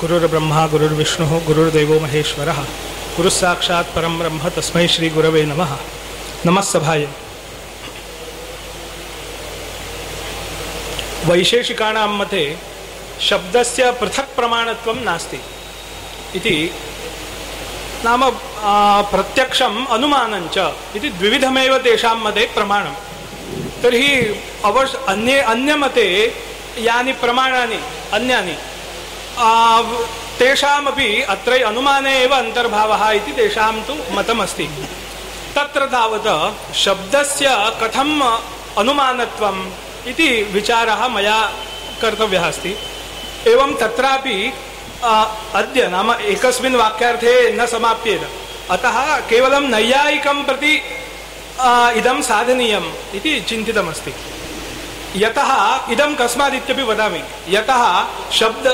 गुरुर्ब्रह्मा, गुरुर्विष्णुः, गुरुर्देवो महेश्वरः। गुरुः साक्षात् परं ब्रह्म, तस्मै श्रीगुरवे नमः। नमः सभाय वैशेषिकाणां मते शब्दस्य पृथक् प्रमाणत्वं नास्ति। इति नाम प्रत्यक्षम् अनुमानञ्च इति द्विविधमेव तेषां मते प्रमाणं तर्हि अवश् अन्ये, अन्यमते यानि प्रमाणानि, अन्यानि। तेषामपि अत्र अनुमाने एव अन्तर्भावः इति तेषां तु मतमस्ति। तत्र तावत् शब्दस्य कथम् अनुमानत्वम् इति विचारः मया कर्तव्यः अस्ति। एवं तत्रापि अद्य नाम एकस्मिन् वाक्यार्थे न समाप्येत। अतः केवलं नैयायिकं प्रति इदं साधनीयम् इति चिन्तितमस्ति। यतः इदं कस्मादित्यपि वदामि। यतः शब्द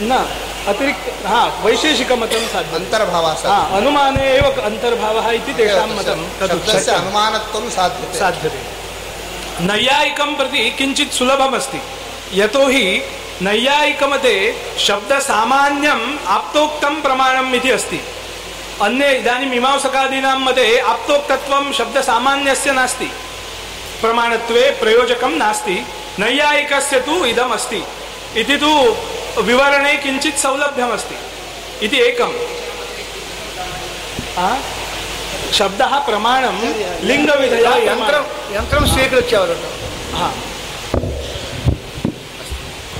न अतिरिक्त हा वैशेषिकमतं साध्यम् अन्तर्भावः अनुमाने एव अन्तर्भावः इति तेषां मतं तदुच्यते. अनुमानत्वं साध्यते. साध्यते. नैयायिकं प्रति किञ्चित् सुलभमस्ति. यतोहि नैयायिकमते शब्दसामान्यम् आप्तोक्तं प्रमाणम् इति अस्ति. अन्ये इदानीं मीमांसकादीनां मते आप्तोक्तत्वं शब्दसामान्यस्य नास्ति. प्रमाणत्वे प्रयोजकं नास्ति. नैयायिकस्य तु इदमस्ति। इति तु विवरणे किञ्चित् सौलभ्यमस्ति। इति एकं शब्दः प्रमाणं लिङ्गविधया यन्त्रं यन्त्रं स्वीकृत्य वदतु। हा।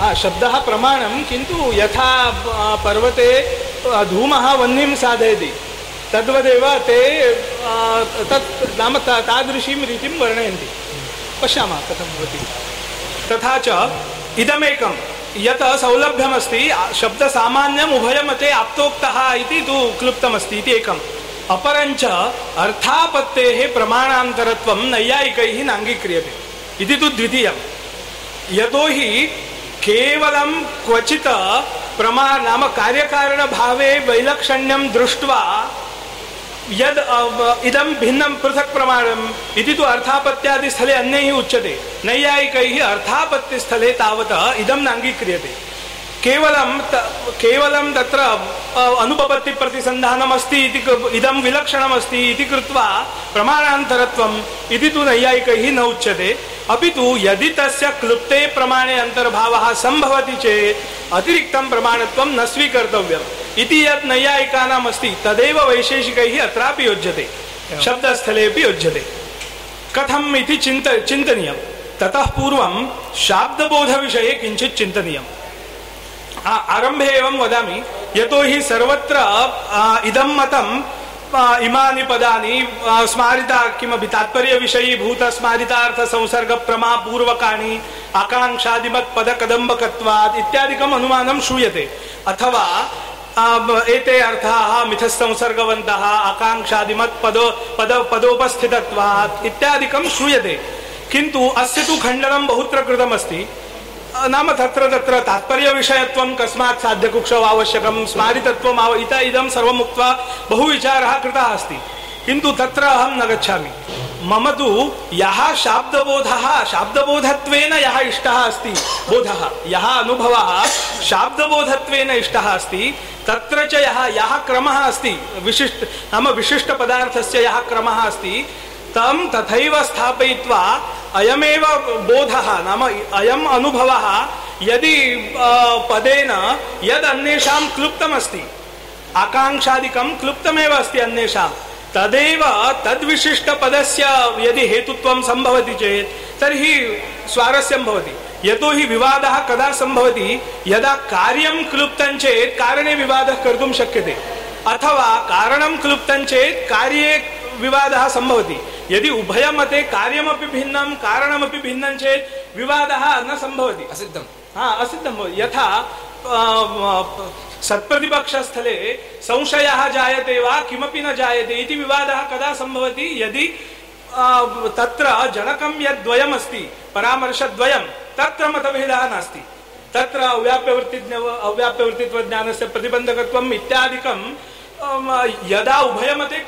हा शब्दः प्रमाणं किन्तु यथा पर्वते धूमः वह्निं साधयति। तद्वदेव ते तत् नाम तादृशीं रीतिं वर्णयन्ति। पश्यामः कथं भवति। तथा च इदमेकं। यत् सौलभ्यमस्ति शब्दसामान्यम् उभयमते आप्तोक्तः इति तु क्लुप्तमस्ति इति एकम्। अपरञ्च अर्थापत्तेः प्रमाणान्तरत्वं नैयायिकैः नाङ्गीक्रियते। इति तु द्वितीयं यतोहि केवलं क्वचित् प्रमा नाम कार्यकारणभावे वैलक्षण्यं दृष्ट्वा यद इदम भिन्नम पृथक प्रमाणम इति तो अर्थापत्यादि स्थले अन्य ही उच्यते। नैयायिकैः अर्थापत्तिस्थले तावत् इदं नाङ्गीक्रियते। केवलं केवलं तत्र अनुपपत्तिप्रतिसन्धानमस्ति इति इदं विलक्षणमस्ति इति कृत्वा प्रमाणान्तरत्वम् इति तु नैयायिकैः न उच्यते। अपि तु यदि तस्य क्लुप्ते प्रमाणे अन्तर्भावः सम्भवति चेत् अतिरिक्तं प्रमाणत्वं न स्वीकर्तव्यम्। इति यत् नैयायिकानाम् अस्ति तदेव वैशेषिकैः अत्रापि योज्यते। शब्दस्थलेपि योज्यते। कथम् इति चिन्त चिन्तनीयं ततः पूर्वं शाब्दबोधविषये किञ्चित् चिन्तनीयम्। आरम्भे एवं वदामि यतोहि सर्वत्र इदं मतं इमानि पदानि स्मारिता किमपि तात्पर्यविषयीभूत स्मारितार्थसंसर्गप्रमापूर्वकाणि आकाङ्क्षादिमत्पदकदम्बकत्वात् इत्यादिकम् अनुमानं श्रूयते। अथवा एते अर्थाः मिथस्संसर्गवन्तः आकाङ्क्षादिमत् पद पदोपस्थितत्वात् इत्यादिकं श्रूयते। किन्तु अस्य तु खण्डनं बहुत्र कृतमस्ति। नाम तत्र तत्र तात्पर्यविषयत्वं कस्मात् साध्यकुक्षौ आवश्यकं, स्मारितत्वम् आव, इत इदं सर्वम् उक्त्वा बहुविचारः कृतः अस्ति। किन्तु तत्र अहं न गच्छामि। मम तु यः शाब्दबोधः, शाब्दबोधत्वेन यः इष्टः अस्ति, बोधः। यः अनुभवः, शाब्दबोधत्वेन इष्टः अस्ति, तत्र च यः यः क्रमः अस्ति, विशिष्ट, नाम विशिष्टपदार्थस्य यः क्रमः अस्ति तं तथैव स्थापयित्वा अयमेव बोधः नाम अयम् अनुभवः यदि पदेन यद् अन्येषां क्लुप्तमस्ति, आकाङ्क्षादिकं क्लुप्तमेव अस्ति अन्येषां, तदेव तद्विशिष्टपदस्य यदि हेतुत्वं सम्भवति चेत्, तर्हि स्वारस्यं भवति। यतोहि विवादः कदा सम्भवति? यदा कार्यं क्लुप्तं चेत् कारणे विवादः कर्तुं शक्यते। अथवा कारणं क्लुप्तं चेत् कार्ये विवादः सम्भवति। यदि उभयमते कार्यमपि भिन्नं कारणमपि भिन्नं चेत् विवादः न सम्भवति। असिद्धं हा असिद्धं भवति। यथा सत्प्रतिपक्षस्थले संशयः जायते वा किमपि न जायते इति विवादः कदा सम्भवति? यदि तत्र जनकं यद्वयमस्ति परामर्शद्वयं तत्र मतभेदः नास्ति। तत्र अव्याप्यवृत्तिज्ञ अव्याप्यवृत्तित्वज्ञानस्य प्रतिबन्धकत्वम् इत्यादिकं यदा उभयमते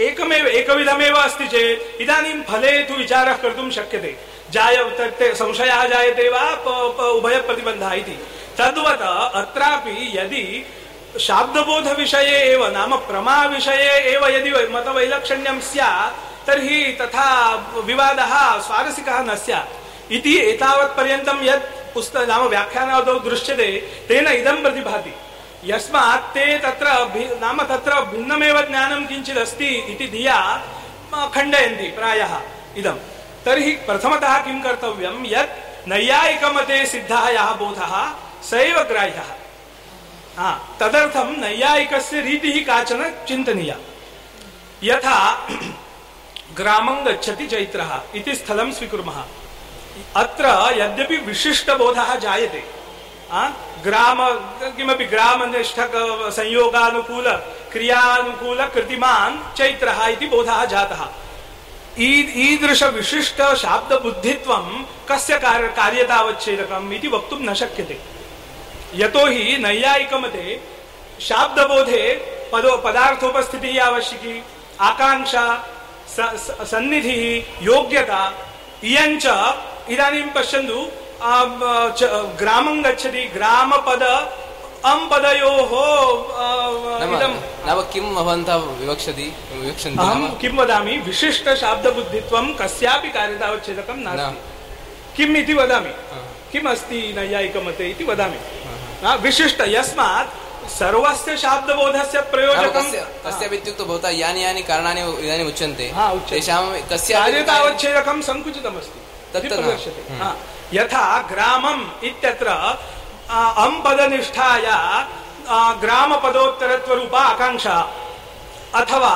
एकमेव, एकविधमेव अस्ति चेत् इदानीं फले तु विचारः कर्तुं शक्यते। जाय संशयः जायते वा उभयप्रतिबन्धः इति। तद्वत् अत्रापि यदि शाब्दबोधविषये एव, नाम प्रमाविषये एव यदि मतवैलक्षण्यं स्यात्, तर्हि तथा विवादः स्वारसिकः न स्यात्। इति एतावत्पर्यन्तं यत् पुस्तक नाम व्याख्यानादौ दृश्यते, तेन इदं प्रतिभाति। यस्मात् ते तत्र नाम तत्र भिन्नमेव ज्ञानं किञ्चिदस्ति इति धिया खण्डयन्ति प्रायः इदं। तर्हि प्रथमतः किं कर्तव्यं? यत् नैयायिकमते सिद्धः यः बोधः, स एव ग्राह्यः। हा, तदर्थं नैयायिकस्य रीतिः काचन चिन्तनीया। यथा ग्रामं गच्छति चैत्रः इति स्थलं स्वीकुर्मः। अत्र यद्यपि विशिष्टबोधः जायते। ग्राम, किमपि ग्रामनिष्ठक, संयोगानुकूल, क्रियानुकूल, कृतिमान् चैत्रः इति बोधः जातः। ईदृश विशिष्ट शाब्द बुद्धित्वं कस्य कार्य, कार्यतावच्छेदकम् इति वक्तुं न शक्यते। यतोहि नैयायिकमते शाब्दबोधे पदो, पदार्थोपस्थितिः आवश्यकी आकांक्षा सन्निधिः, योग्यता, इयञ्च इदानीं पश्यन्तु ग्रामं गच्छति ग्रामपद अं पदयोः आ, नाम किं भवन्तः विवक्षति विवक्षन्ति अहं किं वदामि? विशिष्टशाब्दबुद्धित्वं कस्यापि कार्यतावच्छेदकं नास्ति। किम् इति वदामि? किम् अस्ति नैयायिकमते इति वदामि। विशिष्ट यस्मात् सर्वस्य शाब्दबोधस्य प्रयोजकं कस्यापि इत्युक्तौ भवता यानि यानि कारणानि इदानीम् उच्यन्ते। तेषां कस्य कार्यतावच्छेदकं सङ्कुचितमस्ति। इति प्रदर्श्यते हम्म। यथा ग्रामम् इत्यत्र आ, अं पदनिष्ठाया आ, ग्रामपदोत्तरत्वरूपा आकाङ्क्षा। अथवा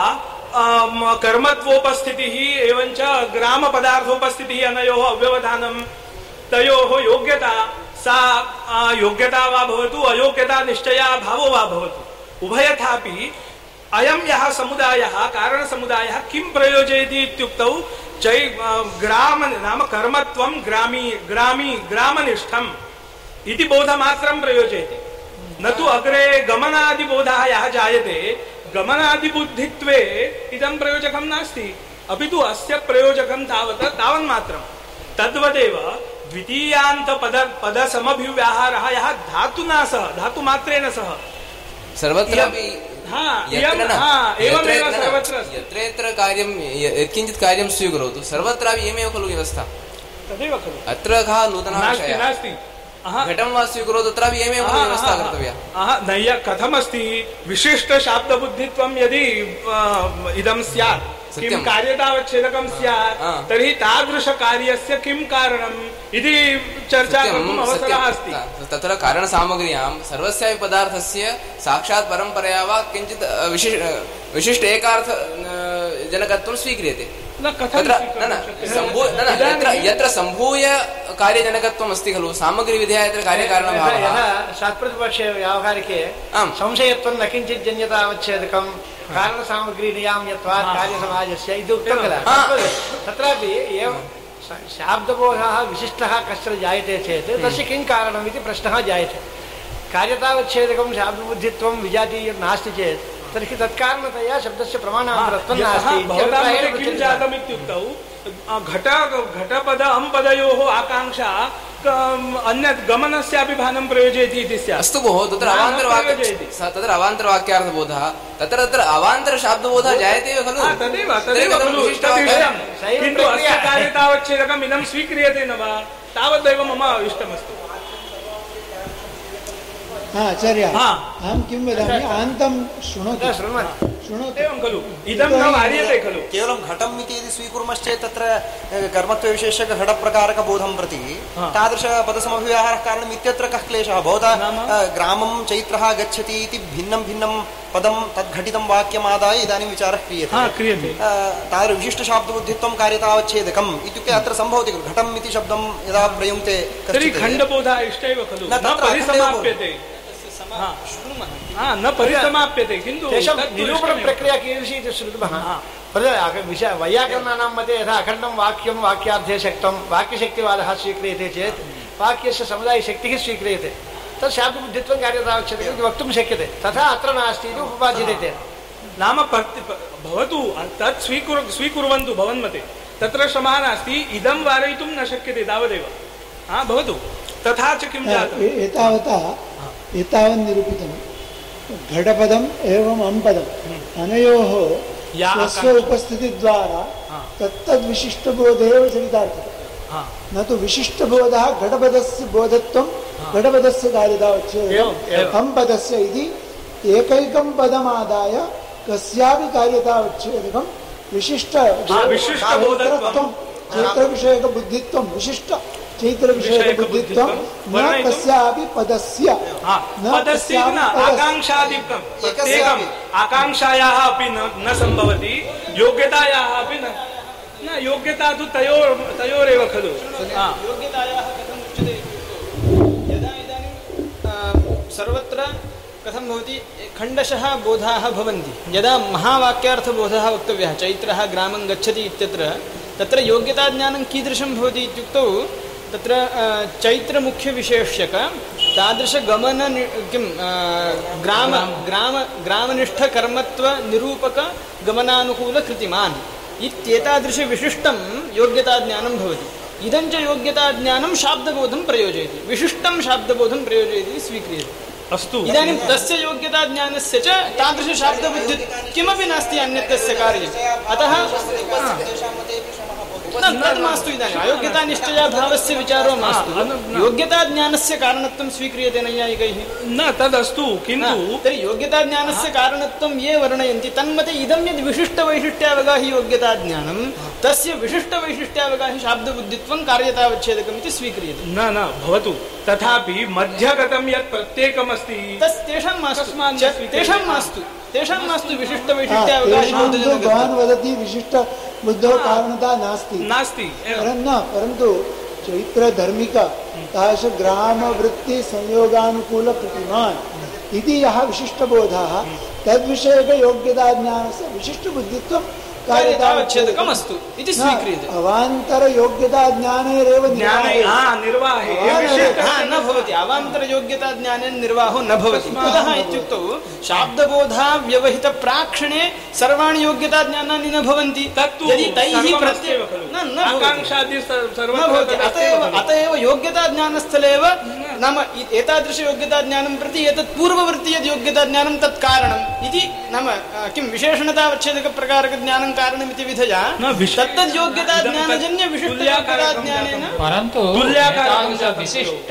कर्मत्वोपस्थितिः एवञ्च ग्रामपदार्थोपस्थितिः अनयोः अव्यवधानं। तयोः योग्यता सा योग्यता वा भवतु अयोग्यता निश्चया भावो वा भवतु। उभयथापि अयं यः समुदायः, कारणसमुदायः किं प्रयोजयति इत्युक्तौ चै ग्राम, नाम कर्मत्वं ग्रामी ग्रामी, ग्रामनिष्ठम् इति बोधमात्रं प्रयोजयति। न तु अग्रे गमनादिबोधः यः जायते, गमनादिबुद्धित्वे इदं प्रयोजकं नास्ति। अपि तु अस्य प्रयोजकं तावत् तावन्मात्रं तद्वदेव द्वितीयान्तपद पदसमभिव्याहारः यः धातुना सह, धातुमात्रेण सह। सर्वत्रापि यत्र इयं- न हा, यत्र एवमेव न, सर्वत्र। अस्ति। यत्र यत्र कार्यं य- यत्किञ्चित् कार्यं स्वीकरोतु। सर्वत्रापि इयमेव खलु व्यवस्था। तदेव खलु। अत्र कः नूतनः नास्ति विषयः। इयमेव खलु अहा, व्यवस्था अहा, कर्तव्या। अहा, नैय कथमस्ति विशिष्टशाब्दबुद्धित्वं यदि इदं स्यात् किं कार्यतावच्छेदकं स्यात् तर्हि तादृशकार्यस्य किं कारणम् इति चर्चा कर्तुम् अवसरः अस्ति। तत्र कारणसामग्र्यां सर्वस्यापि पदार्थस्य साक्षात् परम्परया वा किञ्चित् विशिष् अ, विशिष्ट एकार्थ जनकत्वं स्वीक्रियते। तत्र न स्वीकर्तुं न शक्यते? सम्भू न न यत्र इदानीं- यत्र सम्भूय कार्यजनकत्वम् अस्ति खलु सामग्रीविधया यत्र यथा कार्यकारणभावः यथा शास्त्रपक्षे व्यावहारिके आम्। संशयत्वं न किञ्चित् जन्यतावच्छेदकं कारणसामग्रीनियाम्यत्वात् हाँ। कार्यसमाजस्य इति उक्तं किल हा। तत्रापि एवं श- शाब्दबोधः विशिष्टः कश्चन जायते चेत् तस्य किं कारणम् इति प्रश्नः जायते कार्यतावच्छेदकं शाब्दबुद्धित्वं विजातीयं नास्ति चेत् तर्हि तत्कारणतया शब्दस्य प्रमाणान्तरत्वं नास्ति। भवतां किं। जातम् इत्युक्तौ घट घटपद अम्पदयोः आकाङ्क्षा अन्यत् गमनस्यापि भानं प्रयोजयति इति स्यात्। अस्तु भोः तत्र अवान्तरवाक्य तत्र अवान्तरवाक्यार्थबोधः। तत्र तत्र अवान्तरशाब्दबोधः जायते एव खलु। तदेव तदेव खलु। किन्तु अस्य। कार्यतावच्छेदकम् इदं स्वीक्रियते न वा? तावदेव मम इष्टमस्ति। आचार्य। हा। अहं किं वदामि आन्तं शृणोतु न, शृण्वन् शृणोतु एवं खलु। इदं न वार्यते खलु। केवलं घटम् इति यदि स्वीकुर्मश्चेत् तत्र कर्मत्वविशेषघटप्रकारकबोधं प्रति हा। तादृशपदसमभिव्याहारः कारणम् इत्यत्र कः क्लेशः? भवता ग्रामं चैत्रः गच्छति इति भिन्नं भिन्नं पदं तद्घटितं वाक्यमादाय इदानीं विचारः क्रियते। क्रियते। तादृशविशिष्टशाब्दबुद्धित्वं कार्यतावच्छेदकम् इत्युक्ते अत्र सम्भवति खलु। घटम् इति शब्दं यदा प्रयुङ्क्ते खण्डबोधः इष्ट एव खलु। न, तत्र हा। हा, न परिसमाप्यते किन्तु तेषां निरूपणप्रक्रिया कीदृशी इति श्रुतमः विषय वैयाकरणानां मते यथा अखण्डं वाक्यं वाक्यार्थे शक्तं वाक्यशक्तिवादः स्वीक्रियते चेत् वाक्यस्य समुदायशक्तिः स्वीक्रियते। तत् शाब्दबुद्धित्वं कार्यतावच्छेदकम् इति वक्तुं शक्यते। तथा अत्र नास्ति इति उपपाद्यते तेन नाम भवतु तत् स्वीकुर् स्वीकुर्वन्तु भवन्मते। तत्र श्रमः नास्ति इदं वारयितुं न शक्यते तावदेव। हा भवतु। तथा च किं जातम् एतावता एतावन् निरूपितं घटपदम् एवम् अम्पदम्। अनयोः या स्वस्य आकाङ्क्षा- उपस्थितिद्वारा हा। तत्तद्विशिष्टबोधे एव चरितार्थः। हा। न तु विशिष्टबोधः घटपदस्य बोधत्वं घटपदस्य कार्यता एवम्, उच्यते। एवम्। अम्पदस्य इति एकैकं पदमादाय कस्यापि कार्यता उच्छेदकं विशिष्ट। चैत्रविषयकबुद्धित्वं विशिष्ट चैत्रविषयकबुद्धित्वं न कस्यापि पदस्य हा न पदस्य न। आकाङ्क्षादिकं प्रत्येकम्। आकाङ्क्षायाः अपि न न सम्भवति योग्यतायाः अपि न न योग्यता तु तयोर् तयोरेव खलु हा योग्यतायाः कथम् उच्यते यदा इदानीं सर्वत्र कथं भवति खण्डशः बोधाः भवन्ति यदा महावाक्यार्थबोधः वक्तव्यः चैत्रः ग्रामं गच्छति इत्यत्र तत्र योग्यताज्ञानं कीदृशं भवति इत्युक्तौ तत्र चैत्रमुख्यविशेष्यक तादृशगमन किं ग्राम ग्राम ग्रामनिष्ठकर्मत्वनिरूपक गमनानुकूलकृतिमान् इत्येतादृशविशिष्टं योग्यताज्ञानं भवति। इदं च योग्यताज्ञानं शाब्दबोधं प्रयोजयति। विशिष्टं शाब्दबोधं प्रयोजयति स्वीक्रियते। अस्तु। इदानीं तस्य योग्यताज्ञानस्य च तादृशशाब्दबुद्धि किमपि नास्ति अन्यस्य कार्यम्। अतः मास्तु इदानीम् अयोग्यतानिश्चयाभावस्य विचारो मास्तु। योग्यताज्ञानस्य कारणत्वं स्वीक्रियते नैयायिकैः न तदस्तु किन्तु तर्हि योग्यताज्ञानस्य कारणत्वं ये वर्णयन्ति तन्मते इदं यद् विशिष्टवैशिष्ट्यावगाहि योग्यताज्ञानं तस्य विशिष्टवैशिष्ट्यावगाहि शाब्दबुद्धित्वं कार्यतावच्छेदकम् इति स्वीक्रियते। न न भवतु। तथापि मध्यगतं यत् प्रत्येकमस्ति। तस् तेषां मास्तु। तेषां मास्तु। तेषां मास्तु विशिष्टवैशिष्ट्यावगाहि भवान् वदति विशिष्टबुद्धौ कारणता नास्ति। नास्ति परं न परन्तु चैत्रधर्मिक तादृश ग्रामवृत्ति संयोगानुकूलप्रतिमान् इति यः विशिष्टबोधः तद्विषयकयोग्यताज्ञानस्य विशिष्टबुद्धित्वं कार्यतावच्छेदकम् अस्तु इति स्वीक्रियते। अवान्तरयोग्यताज्ञानेरेव ज्ञाने निर्वाहे। हा निर्वाहे। हा, विशिष्ट- हा, न भवति। अवान्तरयोग्यताज्ञानेन निर्वाहो न भवति। कुतः इत्युक्तौ शाब्दबोधाव्यवहितप्राक्षणे सर्वाणि योग्यताज्ञानानि न भवन्ति। तत्तु यदि तैः खलु। न न भवति। आकाङ्क्षादि स- न सर्वत्र भवति। अत एव। अत एव योग्यताज्ञानस्थले एव नाम इ- एतादृशयोग्यताज्ञानं प्रति एतत् पूर्ववर्ति यद् योग्यताज्ञानं तत् कारणम् इति नाम किं विशेषणतावच्छेदकप्रकारकज्ञानं कारणमिति विधया न, विश- तत्तद् योग्यताज्ञानजन्य परन्तु तुल्याकारकं एतादृश विशिष्ट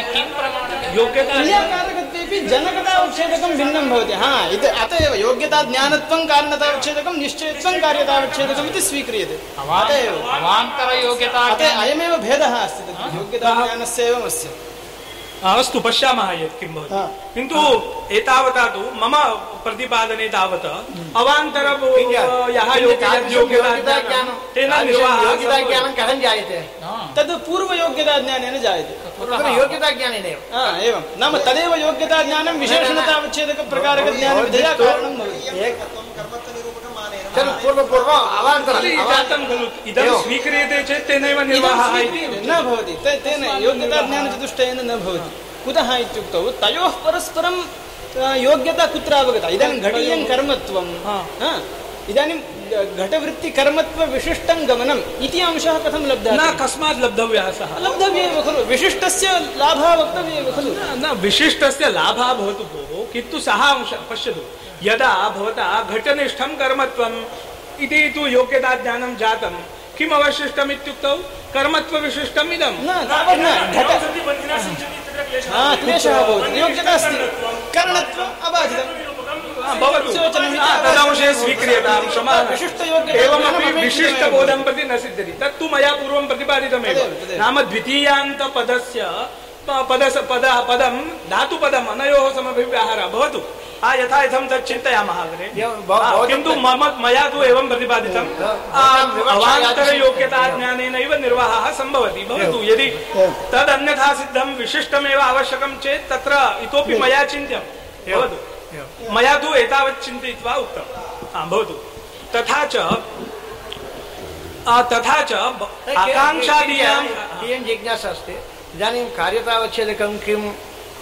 किं प्रमाणम् योग्यता तुल्याकारकत्वेपि जनकतावच्छेदकं भिन्नं भवति। हा इत अत एव योग्यताज्ञानत्वं कारणतावच्छेदकं निश्चयत्वं कार्यतावच्छेदकम् इति स्वीक्रियते। अत एव। अवान्तरयोग्यता अत अयमेव भेदः अस्ति तत्र। योग्यताज्ञानस्य एवमस्य हा, अस्तु पश्यामः यत् किं भवति। किन्तु एतावता तु मम प्रतिपादने तावत् अवान्तर यः योग्यता तेन कथं जायते? तद् पूर्वयोग्यताज्ञानेन जायते। योग्यताज्ञानेनैव एवं। नाम तदेव योग्यताज्ञानं विशेषणतावच्छेदकप्रकारकज्ञानविधया कारणं भवति। पूर्वपूर्वम् अवान्तरम् जातं खलु इदं स्वीक्रियते चेत् तेनैव निर्वाहः इति. न भवति. तेन योग्यताज्ञानचतुष्टयेन न भवति. कुतः इत्युक्तौ? तयोः परस्परं योग्यता कुत्र अवगता? इदानीं घटीयं कर्मत्वं इदानीं घटवृत्तिकर्मत्वविशिष्टं गमनम् इति अंशः कथं लब्धः न कस्मात् लब्धव्यः सः. लब्धव्य एव खलु. विशिष्टस्य लाभः वक्तव्य एव खलु न विशिष्टस्य लाभः भवतु भोः किन्तु सः अंशः पश्यतु. यदा भवता घटनिष्ठं कर्मत्वम् इति तु योग्यताज्ञानं जातं किम् अवशिष्टम् इत्युक्तौ कर्मत्वविशिष्टम् इदं क्लेशः भवति योग्यता अस्ति करणत्वम् अबाधितम् हा, हा, तदंशे स्वीक्रियतां क्षमा एवमपि विशिष्टबोधं प्रति न सिद्ध्यति तत्तु मया पूर्वं प्रतिपादितमेव। नाम द्वितीयान्तपदस्य प- पदस पद पदं धातुपदम् अनयोः समभिव्याहारः भवतु हा यथा यथं तत् चिन्तयामः अग्रे हा, किन्तु मम मया तु एवं प्रतिपादितम् अवान्तरयोग्यताज्ञानेनैव निर्वाहः सम्भवति भवतु यदि तदन्यथा सिद्धं विशिष्टमेव आवश्यकं चेत् तत्र इतोपि मया चिन्त्यं भवतु मया तु एतावत् चिन्तयित्वा उक्तं हा भवतु तथा च तथा च आकाङ्क्षादीयां जिज्ञासा अस्ति इदानीं कार्यतावच्छेदकं किम्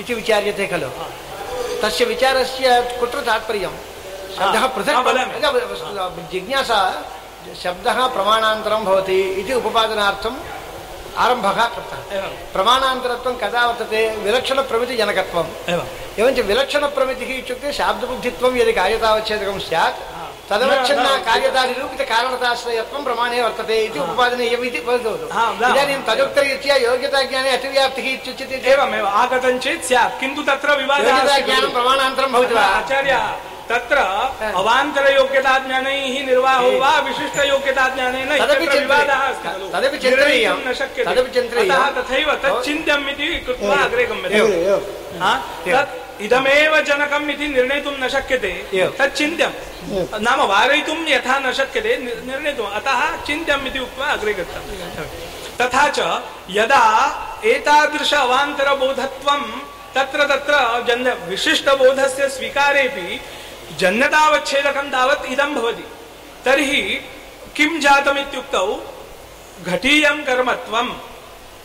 इति विचार्यते खलु? तस्य विचारस्य कुत्र तात्पर्यं? शब्दः पृथक् जिज्ञासा शब्दः प्रमाणान्तरं भवति इति उपपादनार्थं आरम्भः कृतः। प्रमाणान्तरत्वं कदा वर्तते? विलक्षणप्रमितिजनकत्वम्। एवं एवञ्च विलक्षणप्रमितिः इत्युक्ते शाब्दबुद्धित्वं यदि कार्यतावच्छेदकं स्यात् तदवच्छिन्न न, कार्यतानिरूपितकारणताश्रयत्वं प्रमाणे वर्तते इति उपपादनीयम् इति वदतु। इदानीं तदुक्तरीत्या योग्यताज्ञाने अतिव्याप्तिः इत्युच्यते एवमेव आगतं चेत् स्यात्। किन्तु तत्र विवादः योग्यताज्ञानं प्रमाणान्तरं भवति वा? आचार्य तत्र अवान्तरयोग्यताज्ञानैः निर्वाहो वा विशिष्टयोग्यताज्ञानेन विवादः अस्ति तदपि चिन्तनीयं। न शक्यते। तथैव तत् चिन्त्यम् इति कृत्वा अग्रे गम्यते। हा? तत् इदमेव जनकम् इति निर्णेतुं न शक्यते। तत् चिन्त्यं नाम वारयितुं यथा न शक्यते निर्णेतुम्। अतः चिन्त्यम् इति उक्त्वा अग्रे गच्छामि। तथा च यदा एतादृश अवान्तरबोधत्वं तत्र तत्र जन्य विशिष्टबोधस्य स्वीकारेपि जन्यतावच्छेदकं तावत् इदं भवति। तर्हि किं जातमित्युक्तौ घटीयं कर्मत्वम्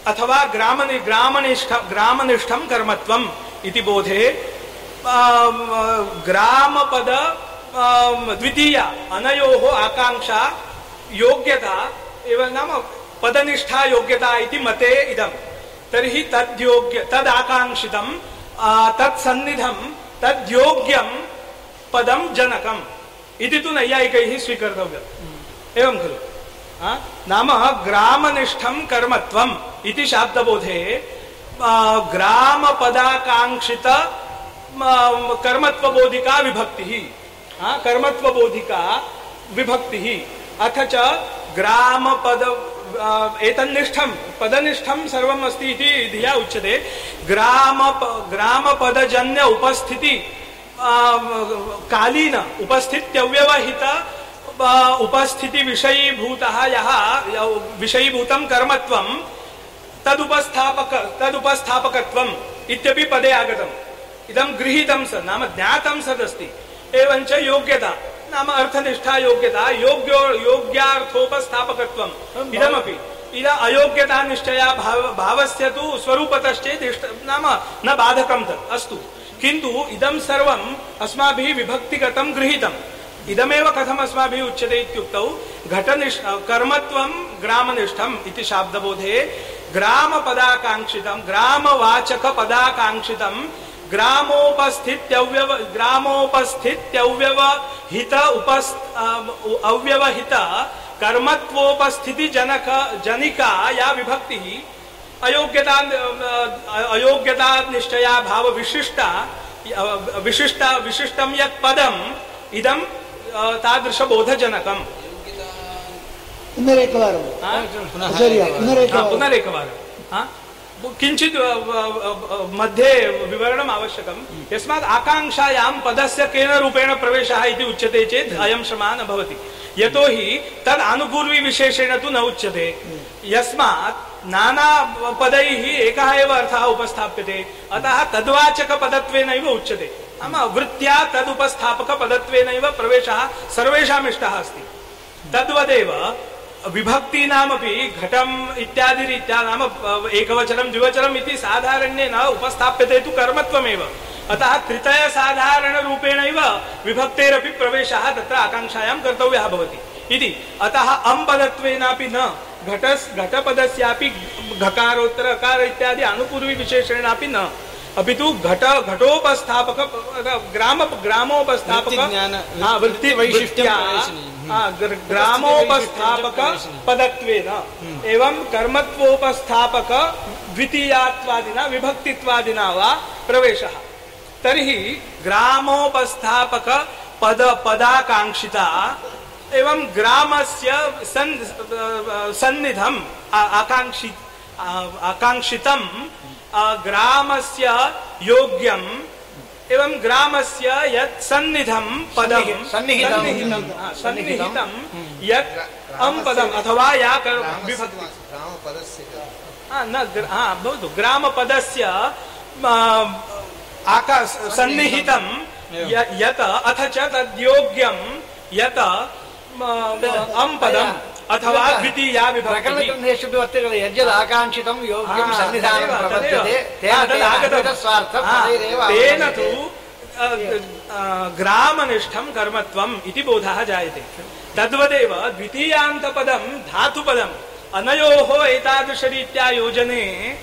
अथवा ग्रामनि ग्रामनिष्ठ ग्रामनिष्ठं कर्मत्वम् इति बोधे ग्रामपद द्वितीया अनयोः आकाङ्क्षा योग्यता एव नाम पदनिष्ठा योग्यता इति मते इदं तर्हि तद्योग्य तदाकाङ्क्षितं आ, तत्सन्निधं तद्योग्यं पदं जनकम्। इति तु नैयायिकैः स्वीकर्तव्यम्। एवं खलु? नाम ग्रामनिष्ठं कर्मत्वम् इति शाब्दबोधे आ, ग्रामपदाकाङ्क्षित म, कर्मत्वबोधिका विभक्तिः आ, कर्मत्वबोधिका विभक्तिः अथ च ग्रामपद आ, एतन्निष्ठं पदनिष्ठं सर्वम् अस्ति इति धिया उच्यते ग्राम ग्रामपदजन्य उपस्थिति कालीन उपस्थित्यव्यवहित आ, उपस्थिति विषयीभूतः विषयीभूतं कर्मत्वं तदुपस्थापक तदुपस्थापकत्वम् इत्यपि पदे आगतम्। इदं गृहीतं स नाम ज्ञातं सदस्ति। एवञ्च योग्यता नाम अर्थनिष्ठा योग्यता योग्यो योग्यार्थोपस्थापकत्वम्। इदमपि इद अयोग्यता निश्चया भाव भावस्य तु स्वरूपतश्चेत् नाम न बाधकं तत् अस्तु। किन्तु इदं सर्वम् अस्माभिः विभक्तिगतं गृहीतम्। इदमेव कथम् अस्माभिः उच्यते इत्युक्तौ घटनिष्ठ, कर्मत्वं ग्रामनिष्ठम् इति शाब्दबोधे ग्रामपदाकाङ्क्षितं ग्रामवाचकपदाकाङ्क्षितं ग्रामोपस्थित्यव्यव ग्रामोपस्थित्यव्यवहित उपस् अव्यवहित कर्मत्वोपस्थिति जनक जनिका या विभक्तिः अयोग्यता अयोग्यता निश्चया भाव विशिष्टा विशिष्टा, विशिष्टं यत् पदम् इदं तादृशबोधजनकम् पुनरेकवारं पुनरेकवारं पुनरेकवारं? किञ्चित् मध्ये विवरणम् आवश्यकं यस्मात् आकाङ्क्षायां पदस्य केन रूपेण प्रवेशः इति उच्यते चेत् अयं श्रमः न भवति यतोहि तद् आनुपूर्वी विशेषेण तु न उच्यते यस्मात् नाना पदैः एकः एव अर्थः उपस्थाप्यते अतः तद्वाचकपदत्वेनैव उच्यते नाम वृत्त्या तदुपस्थापकपदत्वेनैव प्रवेशः सर्वेषाम् इष्टः अस्ति। तद्वदेव विभक्तीनामपि घटम् इत्यादिरीत्या नाम अ, एकवचनं द्विवचनम् इति साधारण्येन उपस्थाप्यते तु कर्मत्वमेव। अतः त्रितयसाधारणरूपेणैव विभक्तेरपि प्रवेशः तत्र आकाङ्क्षायां कर्तव्यः भवति। इति। अतः अम्पदत्वेनापि न घटस् घटपदस्यापि घकारोत्तर अकार इत्यादि अनुपूर्वी विशेषेणापि न। अपि तु घट घटोपस्थापक ग्राम ग्रामोपस्थापक। वृत्तिज्ञान- वृत्ति वैशिष्ट्यं। प्रवेशनीयं। हा, ग्र- ग्रामोपस्थापक पदत्वेन। एवं कर्मत्वोपस्थापक द्वितीयात्वादिना विभक्तित्वादिना वा प्रवेशः। तर्हि ग्रामोपस्थापक पद पदाकाङ्क्षिता एवं ग्रामस्य सन् सन्निधम् आ- आकाङ्क्षि आ- आकाङ्क्षितं आ, ग्रामस्य योग्यम् एवं ग्रामस्य यत् सन्निधं पदं सन्निहि- सन्निहितं। सन्निहितं यत् अं पदम् अथवा या कर्- विभक्ति। हा, न हा, भवतु। ग्रामपदस्य म, आका सन्निहितं यत् अथ च तद्योग्यं यत् अं पदम्। अथवा द्वितीया विभक्तिः। वर्तते यद्यद् आकाङ्क्षितं योग्यं सन्निधानं प्रवर्तते तेन। तु ग्रामनिष्ठं कर्मत्वम् इति बोधः जायते। तद्वदेव द्वितीयान्तपदं धातुपदम् अनयोः एतादृशरीत्या योजने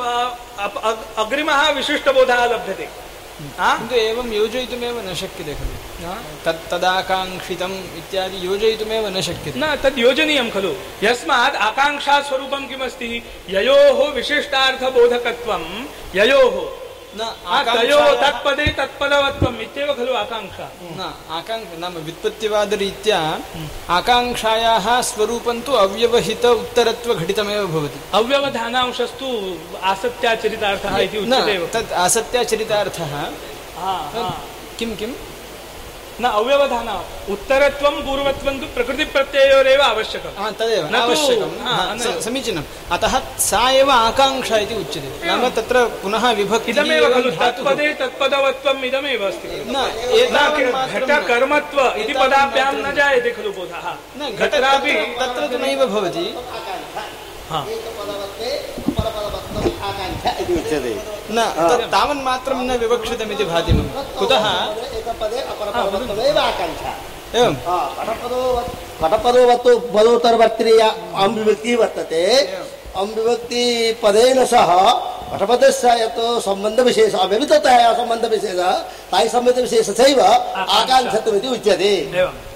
अ, अग- अग्रिमः विशिष्टबोधः लभ्यते। किन्तु एवं योजयितुमेव न शक्यते खलु। तत् तदाकाङ्क्षितम् इत्यादि योजयितुमेव न शक्यते। न तद् योजनीयं खलु। यस्मात् आकाङ्क्षास्वरूपं किमस्ति? ययोः विशिष्टार्थबोधकत्वं ययोः। न तयोः तत्पदे तत्पदवत्वम् इत्येव खलु आकाङ्क्षा। न आकाङ्क्ष नाम व्युत्पत्तिवादरीत्या आकाङ्क्षायाः स्वरूपं तु अव्यवहित उत्तरत्वघटितमेव भवति। अव्यवधानांशस्तु आसत्याचरितार्थः इति न तत् आसत्याचरितार्थः। हा, हा। किं किं? न अव्यवधान। उत्तरत्वं पूर्वत्वं तु प्रकृतिप्रत्ययोरेव आवश्यकम्। हा, तदेव आवश्यकं समीचीनम्। अतः सा एव आकाङ्क्षा इति उच्यते। नाम तत्र पुनः विभक्तिः इदमेव खलु तत्पदे तत्पदवत्वम् इदमेव अस्ति। घटकर्मत्व इति पदाभ्यां न जायते खलु बोधः। न घटरापि तत्र- तत्र तु नैव भवति। इति उच्यते न तत् तावन्मात्रं न विवक्षितमिति भाति मम। कुतः? एकपदे आकाङ्क्षा। एवं। पटपदो पटपदोवत्तु पदोत्तरवर्तिनीय अम्बिभक्तिः वर्तते। अम्बिभक्तिपदेन सह पटपदस्य यत् सम्बन्धविशेषः व्यविततया सम्बन्धविशेषः तायि सम्बन्धविशेषस्यैव आकाङ्क्षत्वमिति उच्यते।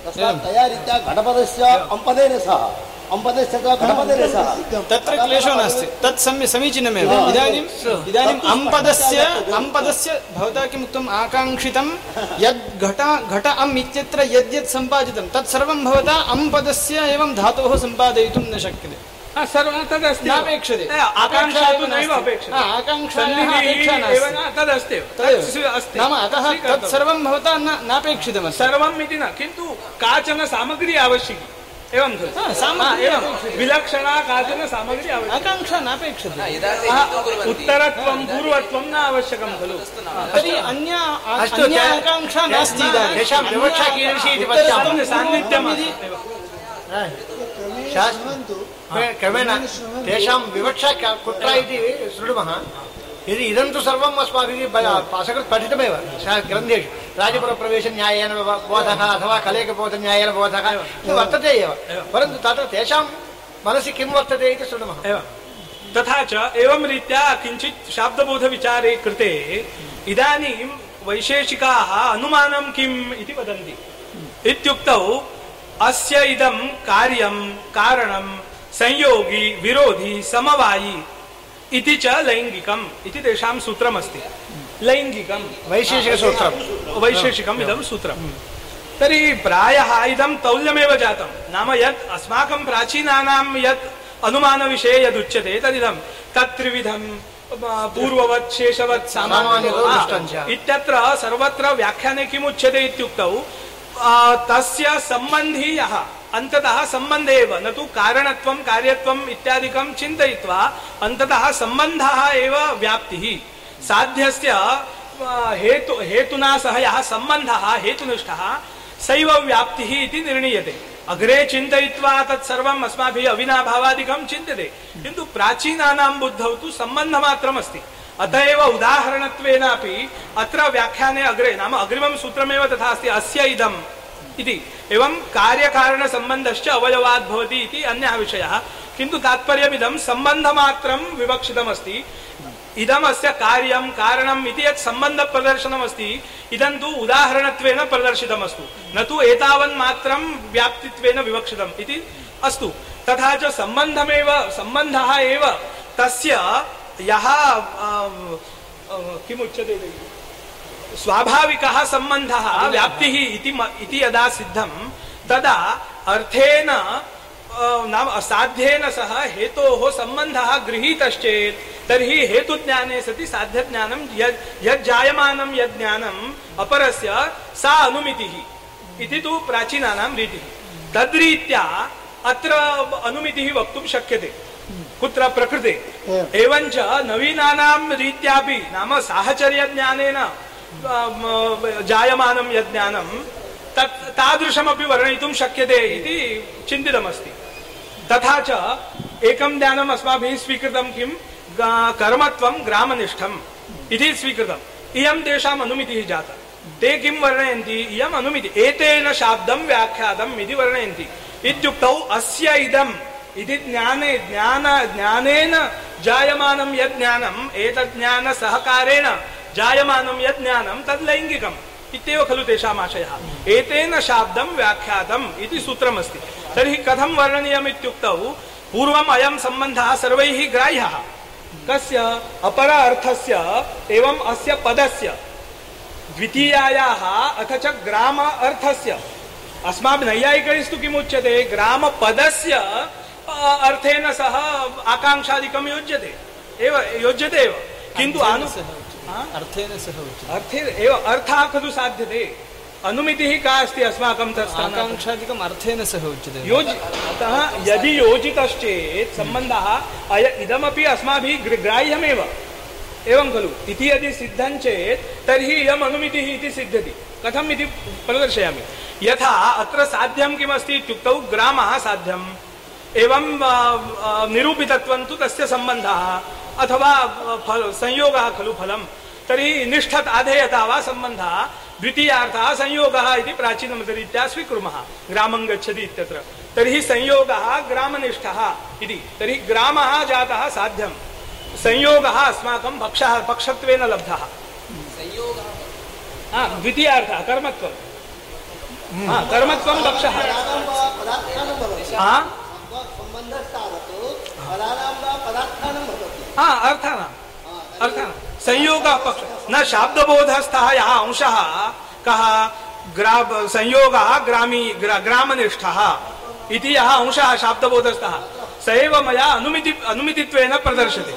तस्मात् तया रीत्या घटपदस्य अम्पदेन सह। सह तत्र क्लेशो नास्ति तत् समीचीनमेव इदानीम् इदानीम् अम्पदस्य अम्पदस्य भवता किम् उक्तम् आकाङ्क्षितं यद् घट घट अम् इत्यत्र यद्यत् सम्पादितं तत् सर्वं भवता अम्पदस्य एवं धातोः सम्पादयितुं न शक्यते हा, सर्वं तदस्ति नापेक्षते आकाङ्क्षा तु नैव अपेक्षते आकाङ्क्षायाः अपेक्षा नास्ति न तदस्ति एव। तदेव तत् अस्ति नाम अतः स्वीकर्तव्यम्। तत् सर्वं भवता न नापेक्षितमस्ति सर्वम् इति न किन्तु काचन सामग्री आवश्यकी एवं खलु हा, सामग्री हा, एवं अपेक्षते। विलक्षणा काचन सामग्री आवश्यकी आकाङ्क्षा नापेक्षते। यदा ते हा, हितुं कुर्वन्ति। उत्तरत्वं पूर्वत्वं न आवश्यकं खलु। तर्हि अन्या अस्तु अन्या ते- आकाङ्क्षा नास्ति ते- इदानीं। तेषां विवक्षा कीदृशी इति उत्तरत्वं पश्यामः। सान्निध्यम् इति- शास्त्र क्रमेण तेषां विवक्षा क- कुत्र इति शृणुमः यदि इदं तु सर्वम् अस्माभिः प- पठितमेव शा- ग्रन्थेषु। राजपुरप्रवेशन्यायेन बोधः अथवा कलेकबोधन्यायेन बोधः इति वर्तते एव। परन्तु तत्र तेषां मनसि किं वर्तते इति शृणुमः। तथा च एवं रीत्या किञ्चित् शाब्दबोधविचारे कृते इदानीं वैशेषिकाः अनुमानं किम् इति वदन्ति। इत्युक्तौ अस्य इदं कार्यं कारणं संयोगी विरोधी समवायी इति च लैङ्गिकम् इति तेषां सूत्रमस्ति। लैङ्गिकं वैशेषिकसूत्रं वैशेषिकम्। इदं सूत्रम्। तर्हि प्रायः इदं तौल्यमेव जातं। नाम यत् अस्माकं प्राचीनानां यत् अनुमानविषये यदुच्यते तदिदं। तत्त्रिविधं पूर्ववत् शेषवत् इत्यत्र सर्वत्र व्याख्याने किमुच्यते इत्युक्तौ तस्य सम्बन्धी यः अन्ततः सम्बन्धे एव न तु कारणत्वं कार्यत्वम् इत्यादिकं चिन्तयित्वा अन्ततः सम्बन्धः एव व्याप्तिः। साध्यस्य हेतु, हेतुना सह यः सम्बन्धः हेतुनिष्ठः, सैव व्याप्तिः निर्णीयते। अग्रे चिन्तयित्वा तत्सर्वम् अस्माभिः अविनाभावादिकं चिन्त्यते। किन्तु प्राचीनानां बुद्धौ तु सम्बन्धमात्रमस्ति अत एव उदाहरणत्वेनापि अत्र व्याख्याने अग्रे, नाम अग्रिमं सूत्रमेव तथा अस्ति, अस्य इदम्। इति। एवं कार्यकारणसम्बन्धश्च अवयवात् भवति इति अन्यः विषयः। किन्तु तात्पर्यमिदं सम्बन्धमात्रं विवक्षितमस्ति। इदम् अस्य कार्यं, कारणम् इति यत् सम्बन्धप्रदर्शनमस्ति, इदं तु उदाहरणत्वेन प्रदर्शितमस्तु। न तु एतावन्मात्रं व्याप्तित्वेन विवक्षितम् इति अस्तु। तथा च सम्बन्धमेव, सम्बन्धः एव तस्य यः किमुच्यते स्वाभाविकः सम्बन्धः व्याप्तिः इति इति यदा सिद्धं तदा अर्थेन नाम असाध्येन सह हेतोः सम्बन्धः गृहीतश्चेत् तर्हि हेतुज्ञाने सति साध्यज्ञानं यद् यज्जायमानं यज्ञानम् अपरस्य सा अनुमितिः इति तु प्राचीनानां रीतिः। तद्रीत्या अत्र अनुमितिः वक्तुं शक्यते। कुत्र? प्रकृते। एवञ्च नवीनानां रीत्यापि नाम साहचर्यज्ञानेन जायमानं यज्ञानं तत् तादृशमपि वर्णयितुं शक्यते इति चिन्तितमस्ति। तथा च एकं ज्ञानम् अस्माभिः स्वीकृतं किं? कर्मत्वं, ग्रामनिष्ठम् इति स्वीकृतम्। इयं तेषाम् अनुमितिः जाता। ते किं वर्णयन्ति? इयम् अनुमिति। एतेन शाब्दं व्याख्यातम् इति वर्णयन्ति। इत्युक्तौ अस्य इदम् इति ज्ञाने, ज्ञान, ज्ञानेन जायमानं यद् ज्ञानम् एतत् ज्ञान सहकारेण जायमानं यद् ज्ञानं तद् लैङ्गिकम् इत्येव खलु तेषाम् आशयः। एतेन शाब्दं व्याख्यातम् इति सूत्रमस्ति। तर्हि कथं वर्णनीयम् इत्युक्तौ पूर्वम् अयं सम्बन्धः सर्वैः ग्राह्यः। कस्य? अपर अर्थस्य एवं अस्य पदस्य। द्वितीयायाः अथ च ग्राम अर्थस्य अस्माभिः नैयायिकैस्तु किमुच्यते? ग्रामपदस्य अर्थेन सह आकाङ्क्षादिकं योज्यते। एव योज्यते एव। किन्तु हा? अर्थेन सह उच्यते अर्थे एव अर्थः खलु साध्यते अनुमितिः का अस्ति अस्माकं आकाङ्क्षादिकम् अर्थेन सह उच्यते योज अतः यदि योजितश्चेत् सम्बन्धः अय इदमपि अस्माभिः ग्र- ग्राह्यमेव एवं खलु इति यदि सिद्धं चेत् तर्हि इयम् अनुमितिः इति सिद्ध्यति। कथम् इति प्रदर्शयामि? यथा अत्र साध्यं किमस्ति इत्युक्तौ ग्रामः साध्यम्। एवं निरूपितत्वं तु तस्य सम्बन्धः अथवा संयोगः खलु फलं तर्हि निष्ठत् आधेयता वा सम्बन्धः द्वितीयार्थः संयोगः इति प्राचीनमतरीत्या स्वीकुर्मः। ग्रामं गच्छति इत्यत्र। तर्हि संयोगः ग्रामनिष्ठः इति। तर्हि ग्रामः जातः साध्यं संयोगः अस्माकं पक्षः पक्षत्वेन लब्धः। हा, द्वितीयार्थः कर्मत्वं कर्मत्वं पक्षः। पदार्थानं भवति हा अर्थानाम् अर्थानां। संयोगः पक्ष। न शाब्दबोधस्थः यः अंशः। कः ग्रा संयोगः ग्रामी ग्रा, ग्रामनिष्ठः इति यः अंशः शाब्दबोधस्थः। स एव मया अनुमिति अनुमितित्वेन प्रदर्श्यते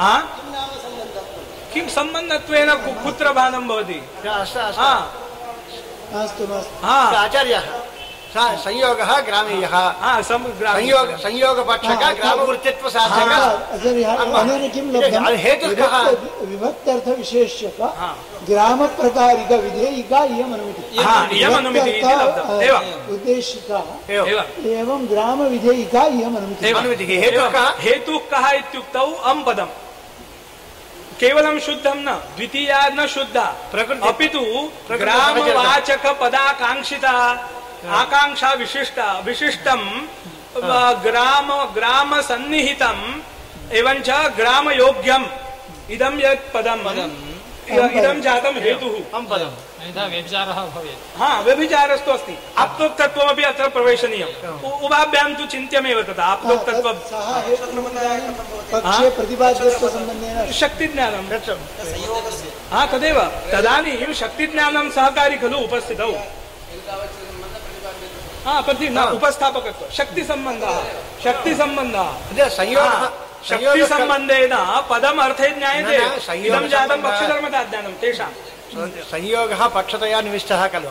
हा किं सम्बन्धत्वेन कुत्र भानं भवति? आचार्यः। संयोगः ग्रामीयः। हा संयोग संयोगपक्षक हा, ग्रामवृत्तित्वसाधक आचार्य अनेन किं लब्धम् अरे हेतुः कः? विभक्त- विभक्त्यर्थविशेष्यक ग्रामप्रकारिकविधेयिका इयम् अनुमितिः। हा इयम् अनुमितिः इति उद्देशिका एव। एव। एवं ग्रामविधेयिका इयम् अनुमितिः। हेतुः कः हेतुः कः इत्युक्तौ अम् पदम्। केवलं शुद्धं न द्वितीया न शुद्धा। प्रकृति- अपितु ग्रामवाचक पदाकाङ्क्षिता आकाङ्क्षा विशिष्टा विशिष्टं ग्राम ग्राम सन्निहितम् एवञ्च ग्रामयोग्यम् इदं यत् पदम्। इदं जातं हेतुः। अं पदम्। अन्यथा व्यभिचारः भवेत्। हा व्यभिचारस्तु अस्ति। आप्तोक्तत्वमपि अत्र प्रवेशनीयम्। उ- उभाभ्यां तु चिन्त्यमेव तथा। आप्तोक्तत्वं सः हेतुः इदानीं पक्षे प्रतिपाद्यत्वसम्बन्धेन शक्तिज्ञानं। हा तदेव। तदानीं शक्तिज्ञानं सहकारी खलु उपस्थितौ। हा प्रति न उपस्थापकत्व शक्तिसम्बन्धः शक्तिसम्बन्धः अद्य संयोगः हा, संयोगः शक्तिसम्बन्धेन पदम् अर्थे ज्ञायते इदं जातं पक्षधर्मताज्ञानं तेषां। संयोगः पक्षतया निविष्टः खलु।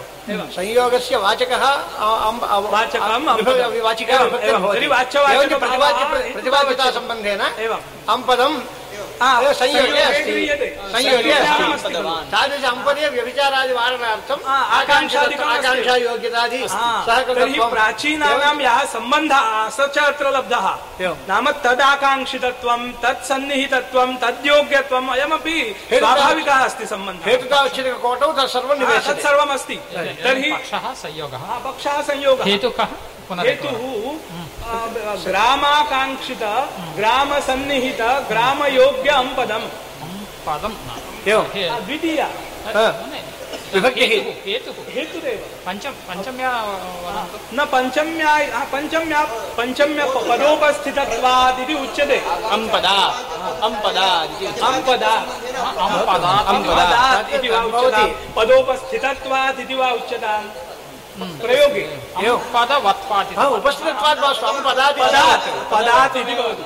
संयोगस्य वाचकः वाचिका एवं, अं हा। तादृश अम्पदे व्यभिचारादिवारणार्थम् हा, आकाङ्क्षादिकम् अस्ति। आकाङ्क्षा योग्यतादि हा, सहकृतत्वं तर्हि प्राचीनानां यः सम्बन्धः स च अत्र लब्धः नाम तदाकाङ्क्षितत्वं तत्सन्निहितत्वं तद्योग्यत्वम् अयमपि स्वाभाविकः अस्ति सम्बन्धः हेतुतावच्छेदककोटौ तत्सर्वं हा, तत्सर्वमस्ति तर्हि पक्षः संयोगः हा, पक्षः संयोगः हेतुः कः पुनः हेतुः आ, ग्रामाकाङ्क्षित ग्रामसन्निहित ग्रामयोग्य अम्पदम् पदं एवं हे- आ, द्वितीया न, विभक्तिः हेतुः हेतुः हेतुरेव पञ्चम पञ्चम्या न पञ्चम्या पञ्चम्या पञ्चम्य पदोपस्थितत्वात् इति उच्यते अम्पदा अम्पदा अम्पदा अम्पदात् अम्पदात् इति वा उच्यताम् पदोपस्थितत्वात् इति वा उच्यताम् प्रयोगे। एवं पदवत्पाति हा, उपस्थितत्वात् मास्तु अम्पदात् पदात्। पदात् इति भवति।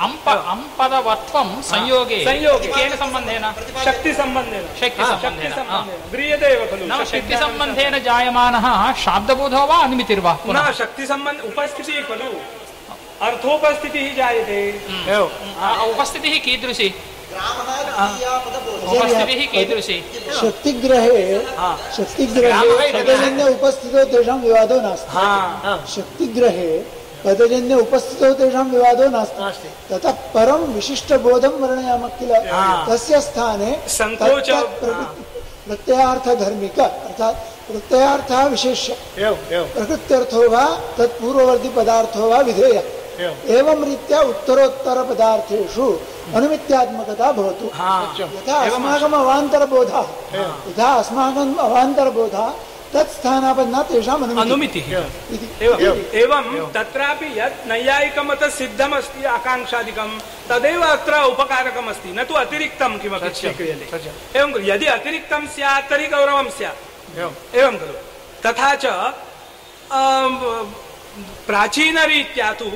अम्प अम्पदवत्वं संयोगे। संयोगे। केन सम्बन्धेन? शक्तिसम्बन्धेन। शक्तिसम्बन्धेन। हा। गृह्यते एव खलु। नाम शक्तिसम्बन्धेन जायमानः शाब्दबोधो वा अनुमितिर्वा? न पुनः। शक्तिसम्बन्ध उपस्थितिः खलु। अर्थोपस्थितिः जायते। एवं। उपस्थितिः कीदृशी? द्वितीया पदबोधः उपस्थितिः कीदृशी शक्तिग्रहे शक्तिग्रहे पदजन्य उपस्थितो तेषां विवादो नास्ति। शक्तिग्रहे पदजन्य उपस्थितो तेषां विवादो नास्ति। ततः परं विशिष्टबोधं वर्णयामः किल? तस्य स्थाने प्रत्ययार्थधर्मिक अर्थात् प्रत्ययार्थः विशेष्य। प्रकृत्यर्थो वा तत्पूर्ववर्ती पदार्थो वा विधेयः। एवं रीत्या उत्तरोत्तरपदार्थेषु अनुमित्यात्मकता भवतु। यथा अस्माकम् अवान्तरबोधः। यथा अस्माकम् अवान्तरबोधः तत् स्थानापन्ना तेषाम् अनुमितिः। एवं एवं तत्रापि यत् नैयायिकमत सिद्धमस्ति आकाङ्क्षादिकं तदेव अत्र उपकारकमस्ति। न तु अतिरिक्तं किमपि स्वीक्रियते। एवं यदि अतिरिक्तं स्यात् तर्हि गौरवं स्यात्। एवं खलु तथा च प्राचीनरीत्या तु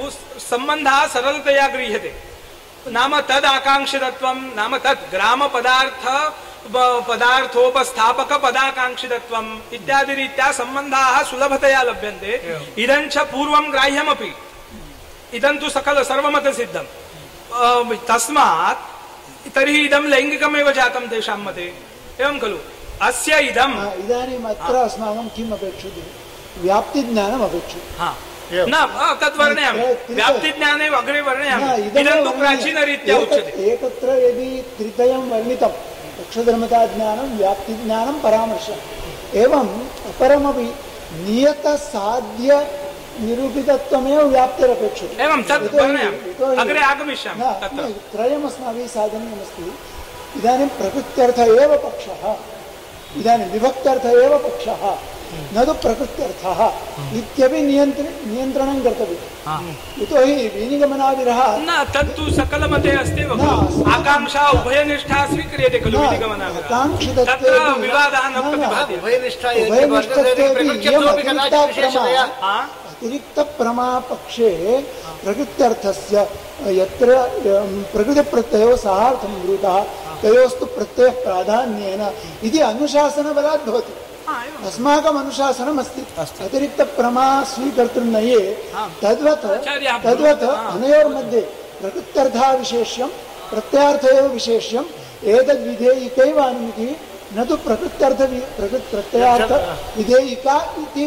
सम्बन्धः सरलतया गृह्यते। नाम तद् आकाङ्क्षितत्वं नाम तत् ग्रामपदार्थ ब- पदार्थोपस्थापक पदाकाङ्क्षितत्वम् इत्यादि रीत्या सम्बन्धाः सुलभतया लभ्यन्ते। इदं च पूर्वं ग्राह्यमपि। इदं तु सकल सर्वमत सिद्धम् अ, तस्मात् तर्हि इदं लैङ्गिकमेव जातं तेषां मते। एवं खलु? अस्य इदं हा, इदानीम् अत्र अस्माकं किम् अपेक्षते व्याप्तिज्ञानम् अपेक्षते हा। न अ, तद् व्याप्तिज्ञाने अग्रे वर्णयामि इदं तु। प्राचीनरीत्या उच्यते एकत्र यदि त्रितयं वर्णितं अक्षधर्मताज्ञानं व्याप्तिज्ञानं परामर्शम् एवम् अपरमपि नियतसाध्य निरूपितत्वमेव व्याप्तिरपेक्षते एवं तद् अग्रे आगमिष्यामि त्रयम् अस्माभिः साधनीयमस्ति. इदानीं प्रकृत्यर्थ एव पक्षः. इदानीं विभक्त्यर्थ एव पक्षः न तु प्रकृत्यर्थः इत्यपि नियन्त्र नियन्त्रणं यतोहि विनिगमनादिरः न तत्तु सकलमते अस्ति आकाङ्क्षा उभयनिष्ठा स्वीक्रियते खलु? अतिरिक्तप्रमापक्षे प्रकृत्यर्थस्य यत्र प्रकृतिप्रत्ययो सहार्थं ब्रूतः तयोस्तु प्रत्ययः प्राधान्येन इति अनुशासनबलात् भवति अस्माकम् अनुशासनम् अस्ति अतिरिक्तप्रमा स्वीकर्तृर्नये तद्वत् आचार्याः तद्वत् ब्रूते, हा। अनयोर्मध्ये प्रकृत्यर्थः विशेष्यं प्रत्यार्थ एव विशेष्यम् एतद्विधेयिकैव अनुमितिः न तु प्रकृत्यर्थ प्रकृत् प्रत्ययार्थ विधेयिका इति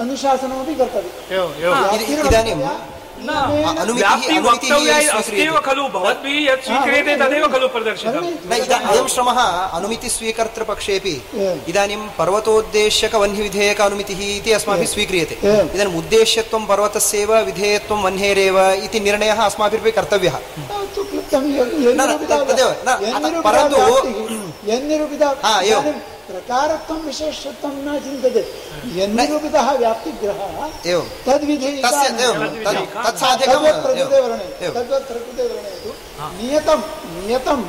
अनुशासनमपि कर्तव्यम् एवम् एवम् इद- इदानीं न अनुमितिः- व्याप्ति अनुमितिः वक्तव्या स्वीक्रियते। अस्ति एव खलु भवद्भिः यत् स्वीक्रियते तदेव खलु प्रदर्शितम्। न इदा अयं श्रमः इदानीं पर्वतोद्देश्यकवह्निविधेयक अनुमितिः इति अस्माभिः स्वीक्रियते। इदानीम् उद्देश्यत्वं पर्वतस्यैव विधेयत्वं वह्नेरेव इति निर्णयः अस्माभिरपि कर्तव्यः। यन्निरूपिता तदेव, परन्तु- प्रकारत्वं विशेषत्वं न चिन्त्यते यन्निरूपितः व्याप्तिग्रहः तद्वत् प्रकृतेवर्णे एवं। तु नियतं नियतं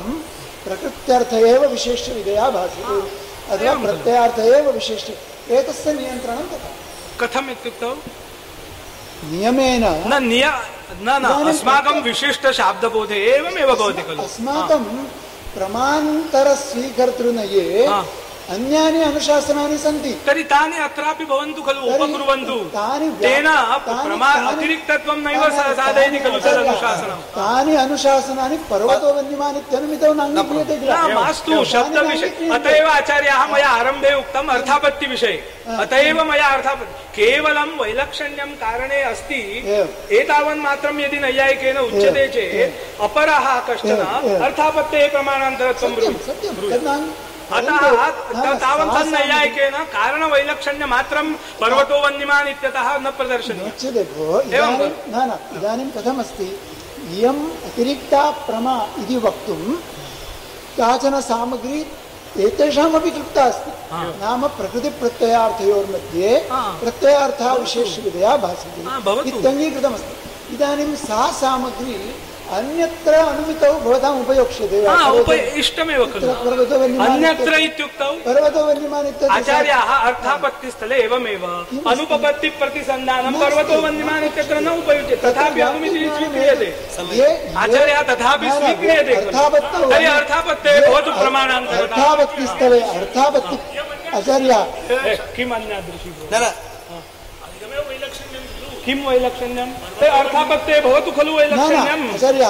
प्रकृत्यर्थ एव विशेष्यविधया भासते। अथवा प्रत्ययार्थ एव विशेष्य एतस्य नियन्त्रणं तथा कथम् इत्युक्तौ? नियमेन न निय न न अस्माकं विशिष्टशाब्दबोधे एवमेव भवति खलु। अस्माकं प्रमान्तरस्वीकर्तृनये हा। अन्यानि अनुशासनानि सन्ति। तर्हि तानि अत्रापि भवन्तु खलु उपकुर्वन्तु। तानि अतिरिक्तत्वं नैव साधयति खलु तानि- तदनुशासनम्। तानि अनुशासनानि पर्वतो वन्यमानित्यनुमितौ न अङ्गीक्रियते किल मास्तु शब्दविषये अत एव आचार्याः मया आरम्भे उक्तम् अर्थापत्तिविषये। अत एव मया अर्थापत्ति केवलं वैलक्षण्यं कारणे अस्ति। एतावन्मात्रं यदि नैयायिकेन उच्यते चेत् अपरः कश्चन। अर्थापत्तेः प्रमाणान्तरत्वं सत्यं अतः परन्तु- त- तावत् सा- पर्वतो वन्यमान् इत्यतः न न न इदानीं कथमस्ति? इयम् अतिरिक्ता प्रमा इति वक्तुं काचन सामग्री एतेषामपि क्लुप्ता अस्ति। नाम प्रकृतिप्रत्ययार्थयोर्मध्ये प्रत्ययार्थः भासते। इत्यङ्गीकृतमस्ति। इदानीं सा सामग्री अन्यत्र अनुमितौ भवताम् उपयोक्ष्यते? हा, इष्टमेव खलु। अन्यत्र इत्युक्तौ आचार्याः अर्थापत्तिस्थले एवमेव। अनुपपत्ति प्रतिसन्धानं पर्वतो वन्यमान् इत्यत्र न उपयुज्यते। तथापि अनुमितिः स्वीक्रियते। आचार्याः तथापि स्वीक्रियते तर्हि अर्थापत्ते भवतु प्रमाणान्तरता। अर्थापत्तिस्थले अर्थापत्ति आचार्य। किम् अन्यादृशी न किं वैलक्षण्यं ते अर्थापत्ते भवतु खलु वैलक्षण्यम् आचार्य।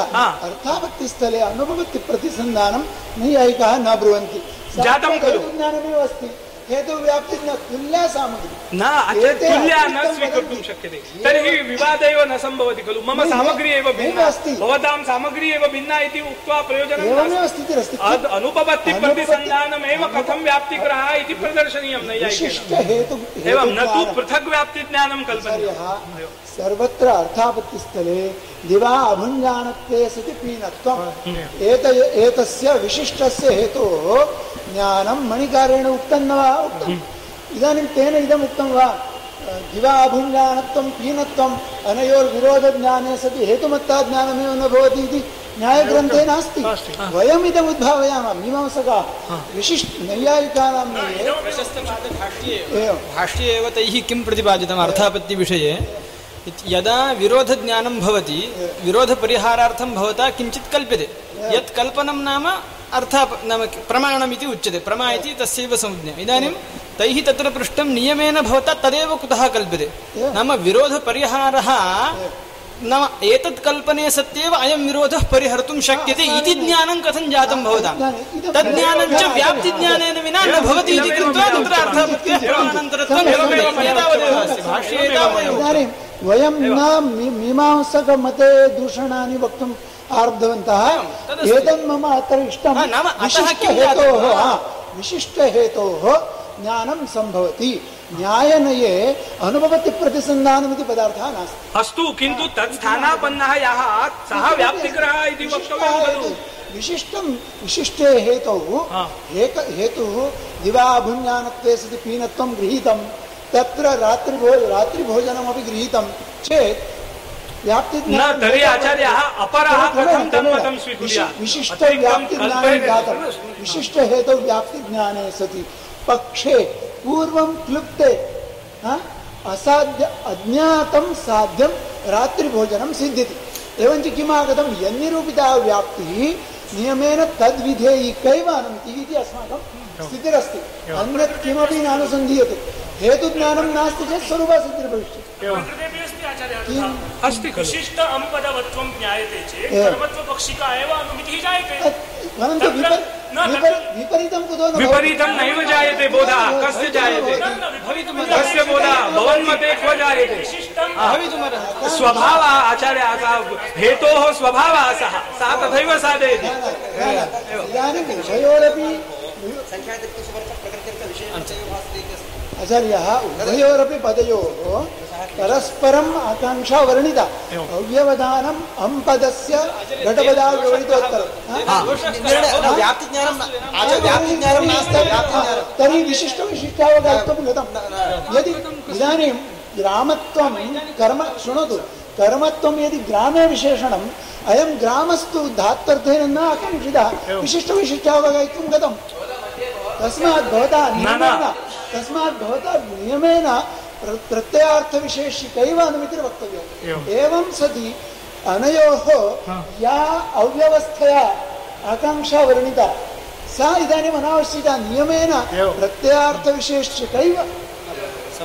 अर्थापत्तिस्थले अनुपपत्तिप्रतिसन्धानं नैयायिकाः न ब्रुवन्ति जातं खलु। ज्ञानमेव अस्ति हेतुव्याप्ति न तुल्या सामग्री न अत्र तुल्या न स्वीकर्तुं शक्यते तर्हि विवाद एव न सम्भवति खलु मम सामग्री एव भिन्ना। अस्ति। भवतां सामग्री एव भिन्ना इति उक्त्वा प्रयोजनं एवमेव नास्ति। स्थितिरस्ति अद् अनुपपत्ति अनुपपत्ति- प्रतिसन्धानमेव कथं व्याप्तिग्रहः इति प्रदर्शनीयं नैयायिकेन एवं न तु पृथग् व्याप्तिज्ञानं कल्पनीयम्। सर्वत्र अर्थापत्तिस्थले दिवा अभुञ्जानत्वे सति पीनत्वम् एत एतस्य विशिष्टस्य हेतोः ज्ञानं मणिकारेण उक्तं न वा? उक्तम् इदानीं तेन इदम् उक्तं वा? दिवा अभुञ्जानत्वं पीनत्वम् अनयोर्विरोधज्ञाने सति हेतुमत्ता ज्ञानमेव न भवति इति न्यायग्रन्थे नास्ति। वयमिदम् उद्भावयामः मीमांसकाः। विशिष्ट नैयायिकानां भाष्ये एव तैः किं प्रतिपादितम्? अर्थापत्तिविषये। यदा विरोधज्ञानं भवति विरोधपरिहारार्थं भवता किञ्चित् कल्प्यते। यत् कल्पनं नाम अर्थाप नाम प्रमाणम् इति उच्यते। प्रमा इति तस्यैव संज्ञा। इदानीं तैः तत्र पृष्टं नियमेन भवता तदेव कुतः कल्प्यते? नाम विरोधपरिहारः नाम एतत् कल्पने सत्येव अयं विरोधः परिहर्तुं शक्यते इति ज्ञानं कथं जातं भवतां? तज्ज्ञानं च व्याप्तिज्ञानेन विना न भवति इति कृत्वा तत्र अर्थापत्तेः प्रमाणान्तरत्वं भवति। एतावदेव अस्ति भाष्ये वयं न मीमांसकमते दूषणानि वक्तुम् आरब्धवन्तः। एतन् मम अत्र इष्टं विशिष्टहेतोः विशिष्टहेतोः ज्ञानं सम्भवति। न्यायनये अनुभवतिप्रतिसन्धानमिति पदार्थः नास्ति। अस्तु किन्तु तत् स्थानापन्नः यः सः व्याप्तिग्रहः इति वक्तव्यं खलु। विशिष्टं विशिष्टे हेतौ एक हेतुः दिवाभुञ्जानत्वे सति पीनत्वं गृहीतं तत्र रात्रिभो रात्रिभोजनमपि गृहीतं चेत् न तर्हि आचार्यः अपरः कथं स्वीकुर्यात् विशिष्टव्याप्तिज्ञानं जातं। विशिष्टहेतौ व्याप्तिज्ञाने सति। पक्षे पूर्वं क्लुप्ते हा? असाध्य अज्ञातं साध्यं रात्रिभोजनं सिद्ध्यति। एवञ्च किमागतं? यन्निरूपिता व्याप्तिः नियमेन तद्विधेयिकैव अनुमितिः इति अस्माकं स्थितिरस्ति। अन्यत् किमपि नानुसन्धीयते। हेतुज्ञानं नास्ति चेत् स्वरूपसिद्धिर्भविष्यति किम् अस्ति खलु विशिष्ट अम्पदवत्वं ज्ञायते चेत्। सर्वत्वपक्षिका एव अनुमितिः जायते परन्तु विपरीतं कुतो न विपरीतं नैव जायते बोधः कस्य जायते कस्य बोधः भवन्मते क्व जायते विशिष्टं भवितुमर्हति स्वभावः आचार्यः सः हेतोः स्वभावः सः सः तथैव साधयति इदानीं उभयोरपि आचार्यः उभयोरपि पदयोः परस्परं आकाङ्क्षा वर्णिता। अव्यवधानम् अम्पदस्य घटपदा विवरितोत्तरम् व्याप्तिज्ञानं आचार्य व्याप्तिज्ञानं नास्ति व्याप्तिज्ञानं। तर्हि विशिष्टविशिष्टावगाहित्वं गतम् यदि इदानीं ग्रामत्वं कर्म शृणोतु कर्मत्वं यदि ग्रामे विशेषणम् अयं ग्रामस्तु धात्वर्थेन न आकाङ्क्षितः विशिष्टविशिष्टावगाहित्वं गतम् तस्मात् भवता नियमेन तस्मात् भवता नियमेन प्र- प्रत्ययार्थविशेषिकैव अनुमितिर्वक्तव्यम् एवं सति अनयोः या अव्यवस्थया आकाङ्क्षा वर्णिता सा इदानीम् अनावश्यका नियमेन प्रत्ययार्थविशेषकैव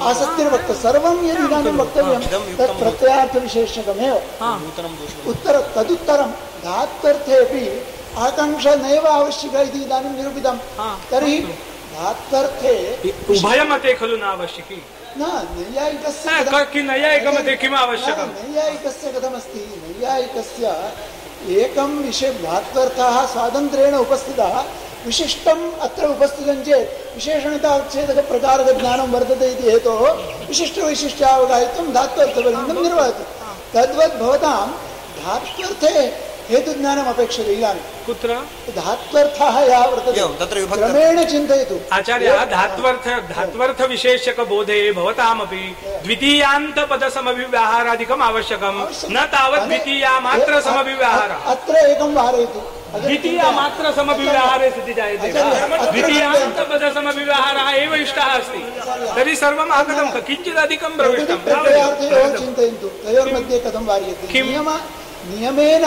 आसक्तिर्वक्त सर्वं यदि इदानीं वक्तव्यं तत् प्रत्ययार्थविशेषकमेव। उत्तर तदुत्तरं धात्वर्थेपि आकाङ्क्षा नैव आवश्यका इति इदानीं निरूपितं। तर्हि धात्वर्थे उभयमते खलु न आवश्यकी न नैयायिकस्य न, कथं- क- कि नैयायिकमते किम् आवश्यकम्? न, नैयायिकस्य कथमस्ति? नैयायिकस्य एकं विषय धात्वर्थः स्वातन्त्र्येण उपस्थितः विशिष्टम् अत्र उपस्थितं चेत् विशेषणताच्छेदकप्रकारकज्ञानं वर्तते इति हेतोः विशिष्टवैशिष्ट्यावगाहित्वं धात्वर्थपर्यन्तं निर्वहति। तद्वत् भवतां धात्वर्थे हेतुज्ञानम् अपेक्षते इदानीं कुत्र? धात्वर्थः यः वर्तते. एवं, तत्र विभक्तः। क्रमेण चिन्तयतु. आचार्यः धात्वर्थ धात्वर्थविशेषकबोधे भवतामपि द्वितीयान्तपदसमभिव्याहारादिकम् आवश्यकं न तावत् द्वितीयामात्रसमभिव्याहारः अत्र एकं वारयतु. द्वितीयामात्रसमभिव्याहारे स्थितिः जायते वा? द्वितीयान्तपदसमभिव्याहारः एव इष्टः अस्ति। तर्हि सर्वम् आगतं किञ्चिदधिकं प्रविष्टं। चिन्तयन्तु। तयोर्मध्ये कथं वार्यते? किं? नियम नियमेन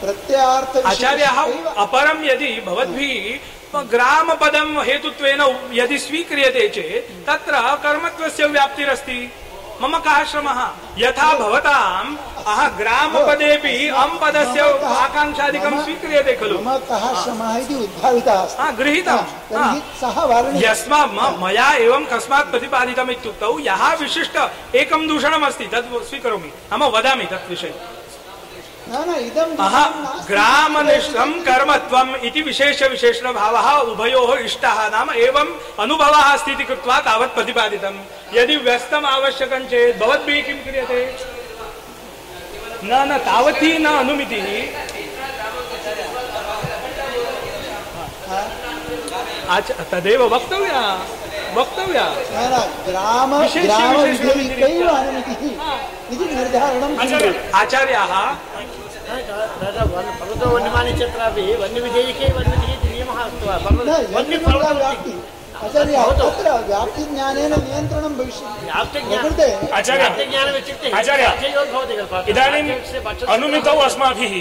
प्रत्ययार्थ आचार्यः अपरं यदि भवद्भिः ग्रामपदं हेतुत्वेन यदि स्वीक्रियते चेत् तत्र कर्मत्वस्य व्याप्तिरस्ति। मम कः श्रमः? यथा भवताम् अह ग्रामपदेऽपि अम् पदस्य आकाङ्क्षादिकं स्वीक्रियते खलु। मम कः श्रमः इति उद्भावितः अस्ति। हा गृहीतम्। सः वर्णितः। यस्मात् मया एवं कस्मात् प्रतिपादितम् इत्युक्तौ यः विशिष्ट एकं दूषणमस्ति तद् स्वीकरोमि। नाम वदामि तत् विषये। न न इदं अह दूषणं नास्ति। ग्रामनिष्ठं कर्मत्वम् इति विशेष विशेषणभावः उभयोः इष्टः नाम एवम् अनुभवः अस्ति कृत्वा तावत् प्रतिपादितम्। यदि व्यस्तम् आवश्यकं चेत् भवद्भिः किं क्रियते? न न तावती न अनुमितिः। तदेव वक्तव्या वक्तव्या। ग्राम निर्धारणं आचार्य वन् पर्वतो वन्यमाने चत्रापि वन्यविधेयिके नियमः अस्ति वा वन्यपर्वतो आचार्य। तत्र व्याप्तिज्ञानेन नियन्त्रणं भविष्यति व्याप्तज्ञानं आचार्य व्याप्तज्ञानम् इत्युक्ते आचार्य साध्ययोर्भवति खलु इदानीम् अनुमितौ अस्माभिः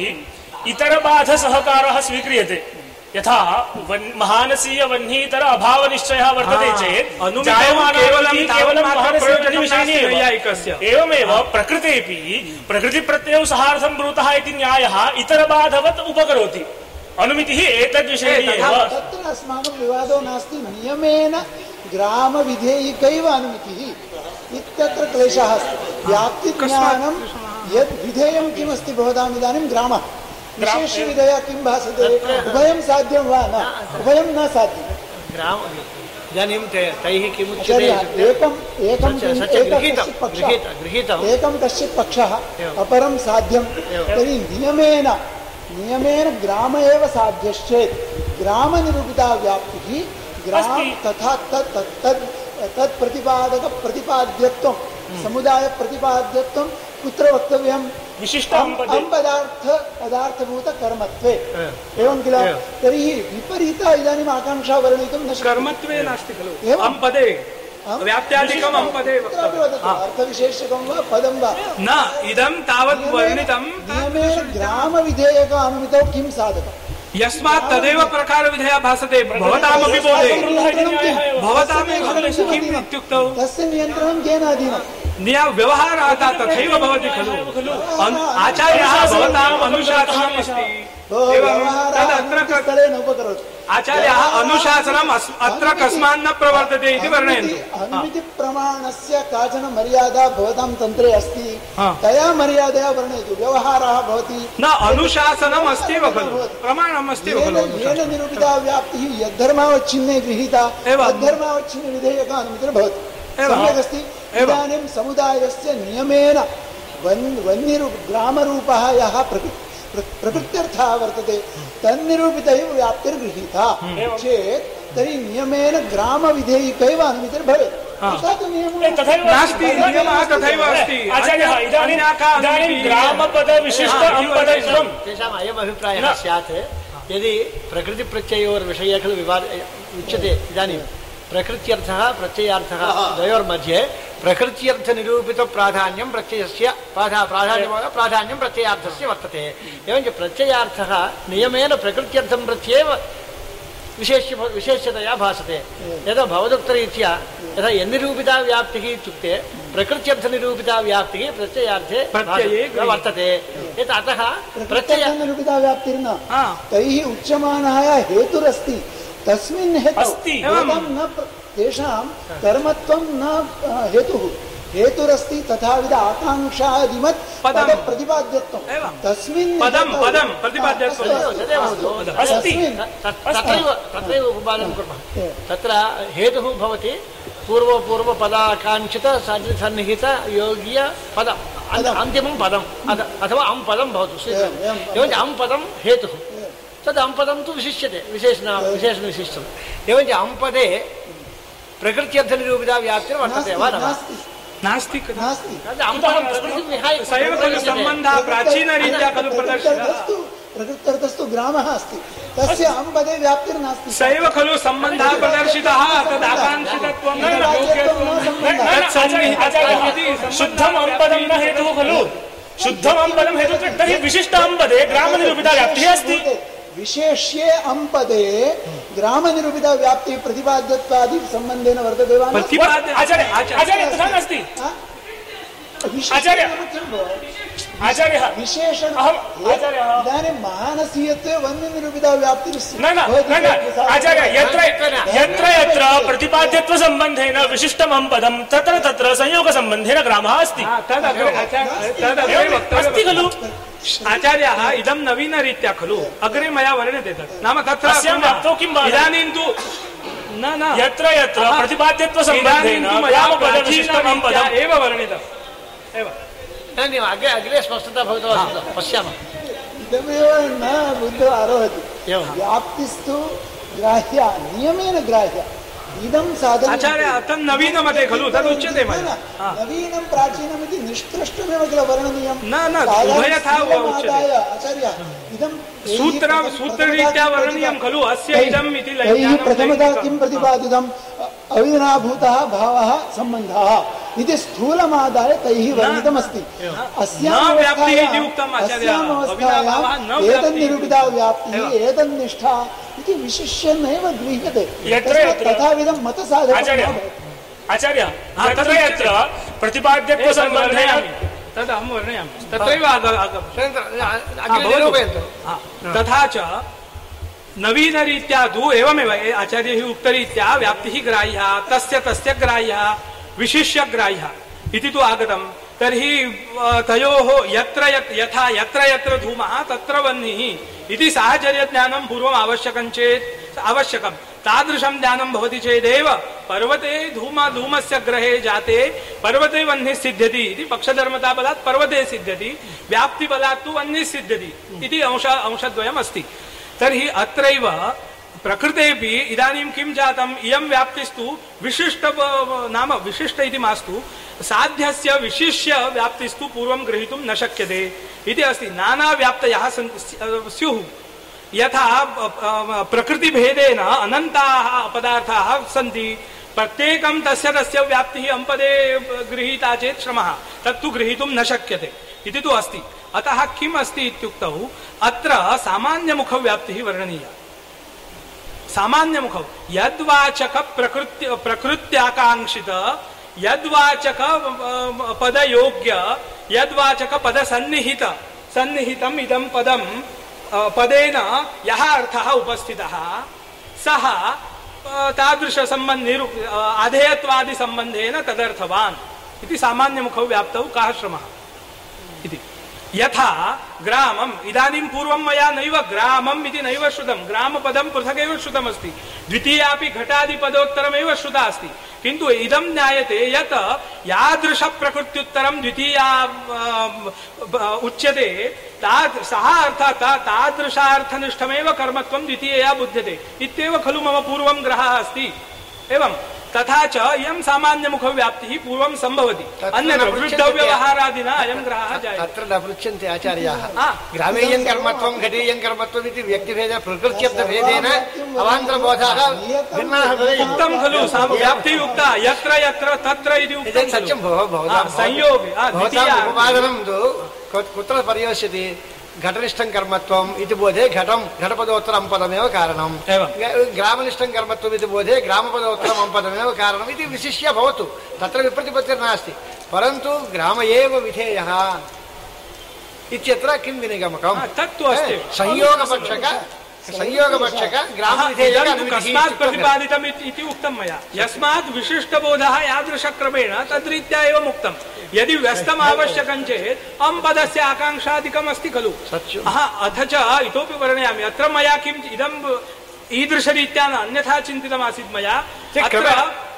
इतरबाधसहकारः स्वीक्रियते यथा वन्- महानसीय वह्नीतर अभावनिश्चयः वर्तते हा, चेत्। एवमेव प्रकृतेऽपि प्रकृतिप्रत्ययौ सहार्थं ब्रूतः इति न्यायः इतरबाधवत् उपकरोति। अनुमितिः एतद्विषयिणी ए, तथा एव। तत्र अस्माकं विवादो नास्ति नियमेन ग्रामविधेयिकैव अनुमितिः इत्यत्र क्लेशः अस्ति। व्याप्तिज्ञानं यद् विधेयं किमस्ति भवताम् इदानीं ग्रामः। विशेषविधया किं भासते? उभयं साध्यं वा न? उभयं न साध्यं। ग्राम इदानीं ते- तैः आचार्य इत्युक्ते एकम् एकं एकं कश्चित् पक्षः। अपरं साध्यं। तर्हि नियमेन नियमेन ग्राम एव साध्यश्चेत्। ग्रामनिरूपिता व्याप्तिः ग्राम तथा तत् तत् तत् तत् प्रतिपादक प्रतिपाद्यत्वं समुदाय प्रतिपाद्यत्वं कुत्र वक्तव्यं विशिष्टं पदे अं पदार्थ पदार्थभूत कर्मत्वे एवम्। एवं किल एवम्। तर्हि विपरीता इदानीम् आकाङ्क्षा वर्णयितुं न शक्यते कर्मत्वे नास्ति खलु एवम्। अम् पदे अम् व्याप्त्यादिकम् अम् पदे कुत्रापि वक्तव्यम् वदतु अर्थविशेषकं वा पदं वा न इदं तावत् वर्णितं नियमेन ग्रामविधेयक अनुमितौ किं साधकम् यस्मात् तदेव प्रकारविधया भासते। भवतामपि बोधे? भवतामेव किम् इत्युक्तौ? तस्य नियन्त्रणं केन अधीनं निया व्यवहारः तथैव भवति खलु। आचार्यः भवताम् अनुशासनम् अस्ति। एवं तदत्र क- न उपकरोति। आचार्यः अनुशासनम् अत्र कस्मान् न प्रवर्तते इति वर्णयन्तु। अनुमितिप्रमाणस्य काचन मर्यादा भवतां तन्त्रे अस्ति। तया मर्यादया वर्णयतु व्यवहारः भवति। न अनुशासनम् अस्त्येव खलु प्रमाणम् अस्त्येव येन निरूपिता व्याप्तिः यद्धर्मावच्छिन्ने गृहीता। तद्धर्मावच्छिन्न विधेयक अनुमितिर्भवति। सम्यगस्ति इदानीं समुदायस्य नियमेन वन् वन्यरू ग्रामरूपः यः प्रकृ प्रकृत्यर्थः वर्तते। तन्निरूपितैव व्याप्तिर्गृहीता चेत् तर्हि नियमेन ग्रामविधेयिकैव अनुमितिर्भवेत् तथा तु नियमः ए, तथैव नास्ति नियमः तथैव अस्ति। आचार्यः इदानीं ग्रामपदविशिष्ट अम्पदत्वं तेषाम् अयम् अभिप्रायः स्यात्। यदि प्रकृतिप्रत्ययोर्विषये खलु विवाद उच्यते इदानीं। प्रकृत्यर्थः प्रत्ययार्थः द्वयोर्मध्ये प्रकृत्यर्थनिरूपितप्राधान्यं प्रत्ययस्य प्राधा प्राधान्यं प्राधान्यं प्रत्ययार्थस्य वर्तते। एवञ्च प्रत्ययार्थः नियमेन प्रकृत्यर्थं प्रत्येव विशेष्य विशेष्यतया भासते। यदा भवदुक्तरीत्या यथा यन्निरूपिता व्याप्तिः इत्युक्ते प्रकृत्यर्थनिरूपिता व्याप्तिः प्रत्ययार्थे वर्तते। यत् अतः प्रत्यय प्रकृत्यर्थनिरूपिता व्याप्तिर्न तैः उच्यमानः हेतुरस्ति। तस्मिन् हेतौ तेषां कर्मत्वं न हेतुः। हेतुरस्ति तथाविध आकाङ्क्षादिमत् पदं। पदप्रतिपाद्यत्वं। तस्मिन् पदं पदं प्रतिपाद्यत्वं उपपादनं कुर्मः। तत्र हेतुः भवति पूर्वपूर्वपदाकाङ्क्षित सन्निहित योग्य पदम्। अन्तिमं पदम्। अथवा अं पदं भवतु। एवञ्च अं पदं हेतुः। तद् अं पदं तु विशिष्यते विशेषण विशेषणविशिष्टम् एवञ्च अं पदे प्रकृत्यर्थनिरूपिता व्याप्तिर्वर्तते वा न? नास्ति। सम्बन्धः प्राचीनरीत्या खलु प्रकृत्यर्थस्तु प्रकृत्यर्थस्तु ग्रामः अस्ति। तस्य अं व्याप्तिर्नास्ति स एव खलु सम्बन्धः प्रदर्शितः तदाकाङ्क्षितत्वं शुद्धम् अम्पदं न हेतुः खलु। शुद्धम् अम्पदं हेतुः तर्हि विशिष्ट अम्पदे ग्रामनिरूपिता व्याप्तिः अस्ति। विशेष्ये अम्पदे ग्रामनिरूपिता व्याप्तिः प्रतिपाद्यत्वादि सम्बन्धेन वर्तते वा न? प्रतिपाद्य आचार्य आचार्य तथा नास्ति हा? आचार्य आचार्यः विशेषण अहम् आचार्यः इदानीं मानसीयत्वे वन्यनिरूपिता व्याप्तिर्स्ति न न आचार्य यत्र यत्र यत्र प्रतिपाद्यत्वसम्बन्धेन विशिष्टमं पदं तत्र तत्र संयोगसम्बन्धेन ग्रामः अस्ति तदग्रे अस्ति खलु आचार्याः इदं नवीनरीत्या खलु अग्रे मया वर्ण्यते तत् नाम तत्र इदानीं तु न न यत्र यत्र प्रतिपाद्यत्वसम्बन्धेन प्राचीनं पदम् एव वर्णितम् एव न ನೀವು ಅಗ್ರೆ ಅಗ್ರೆ ಸ್ಪಷ್ಟತಾ ಭವಿತವತ್ತು ಪಶ್ಯಾಮः इदमेव न बुद्धः आरोहति व्याप्तिस्तु ग्राह्य नियमेन ग्राह्य इदं साधनं आचार्य तं नवीनमते खलु तदुच्यते मया। नवीनं प्राचीनमिति निष्कृष्टमेव किल वर्णनीयं न, न, उभयथा उच्यते। आचार्य इदं सूत्र सूत्ररीत्या वर्णनीयं खलु अस्य इदम् इति तैः प्रथमतः किं प्रतिपादितम् अविनाभूतः भावः सम्बन्धः। इति स्थूलमादाय तैः वर्णितमस्ति। अस्याम् अवस्थायाम्- एतन्निरूपिता व्याप्तिः एतन्निष्ठा इति विशिष्य नैव गृह्यते। यत्र यत्र तथाविधं मतसाधकं आचार्य तत्र यत्र प्रतिपाद्यत्व सम्बन्धे तद् वर्णयामि। तत्रैव तथा च नवीनरीत्या तु एवमेव आचार्यैः उक्तरीत्या व्याप्तिः ग्राह्या तस्य तस्य ग्राह्या विशिष्य ग्राह्या इति तु आगतम् तर्हि तयोः यत्र यथा यत्र यत्र धूमः तत्र वह्निः। इति साहचर्यज्ञानं पूर्वम् आवश्यकं चेत्, आवश्यकं। तादृशं ज्ञानं भवति चेदेव। पर्वते धूम, धूमस्य ग्रहे जाते, पर्वते वह्निः सिद्ध्यति इति पक्षधर्मताबलात् पर्वते सिद्ध्यति व्याप्तिबलात् तु वह्निः सिद्ध्यति इति अंश अंशद्वयम् अस्ति तर्हि अत्रैव प्रकृतेपि इदानीं किं जातम्? इयं व्याप्तिस्तु, विशिष्ट नाम विशिष्ट इति मास्तु, साध्यस्य विशिष्य व्याप्तिस्तु पूर्वं ग्रहीतुं न शक्यते इति अस्ति। नानाव्याप्तयः स्युः यथा प्रकृतिभेदेन अनन्ताः पदार्थाः सन्ति। प्रत्येकं तस्य तस्य व्याप्तिः अम्पदे गृहीता चेत् श्रमः। तत्तु ग्रहीतुं न शक्यते इति तु अस्ति। अतः किम् अस्ति इत्युक्तौ? अत्र सामान्यमुखव्याप्तिः वर्णनीया। सामान्यमुखौ। यद्वाचक प्रकृत्य प्रकृत्याकाङ्क्षित यद्वाचक अ, पदयोग्य यद्वाचक पदसन्निहित। सन्निहितम् इदं पदं अ, पदेन यः अर्थः उपस्थितः। सः अ, तादृशसम्बन्ध निरु अ, अधेयत्वादिसम्बन्धेन तदर्थवान्। इति सामान्यमुखौ व्याप्तौ कः श्रमः? इति यथा ग्रामम् इदानीं पूर्वं मया नैव ग्रामम् इति नैव श्रुतं ग्रामपदं पृथगेव श्रुतमस्ति। द्वितीयापि घटादिपदोत्तरमेव श्रुता अस्ति। किन्तु इदं ज्ञायते यत् यादृशप्रकृत्युत्तरं द्वितीया उच्यते। ताद्, सः अर्थः ता- तादृशार्थनिष्ठमेव कर्मत्वं द्वितीयया बुध्यते। इत्येव खलु मम पूर्वं ग्रहः अस्ति। एवं तथा च इयं सामान्यमुखव्याप्तिः पूर्वं सम्भवति। तत्र अन्यत्र न पृच्छन्ते वृद्धव्यवहारादिना अयं ग्रहः जायते तत्र न पृच्छन्ति आचार्याः। ग्रामीयं कर्मत्वं घटीयं कर्मत्वम् इति व्यक्तिभेदः प्रकृत्यर्थभेदेन अवान्तरबोधाः भिन्नाः उक्तं खलु उक्ता यत्र यत्र तत्र इति उक्तं सत्यं भवतां संयोगे भवताम् द्वितीया तु कुत्र पर्यवस्यति घटनिष्ठं कर्मत्वम् इति बोधे घटं घटपदोत्तरं पदमेव कारणम् एवं। ग- ग्रामनिष्ठं कर्मत्वम् इति बोधे ग्रामपदोत्तरम् अम्पदमेव कारणम् इति विशिष्य भवतु तत्र विप्रतिपत्तिर्नास्ति परन्तु ग्राम एव विधेयः इत्यत्र किं विनिगमकम् हा, तत्तु अस्ति संयोगपक्षक तु कस्मात् प्रतिपादितम् इति इति उक्तं मया यस्मात् विशिष्टबोधः यादृशक्रमेण तद्रीत्या एव उक्तं यदि व्यस्तम् आवश्यकं चेत् अं पदस्य आकाङ्क्षादिकम् अस्ति खलु अथ च इतोपि वर्णयामि अत्र मया किम् इदं ईदृशरीत्या न अन्यथा चिन्तितमासीत् मया अत्र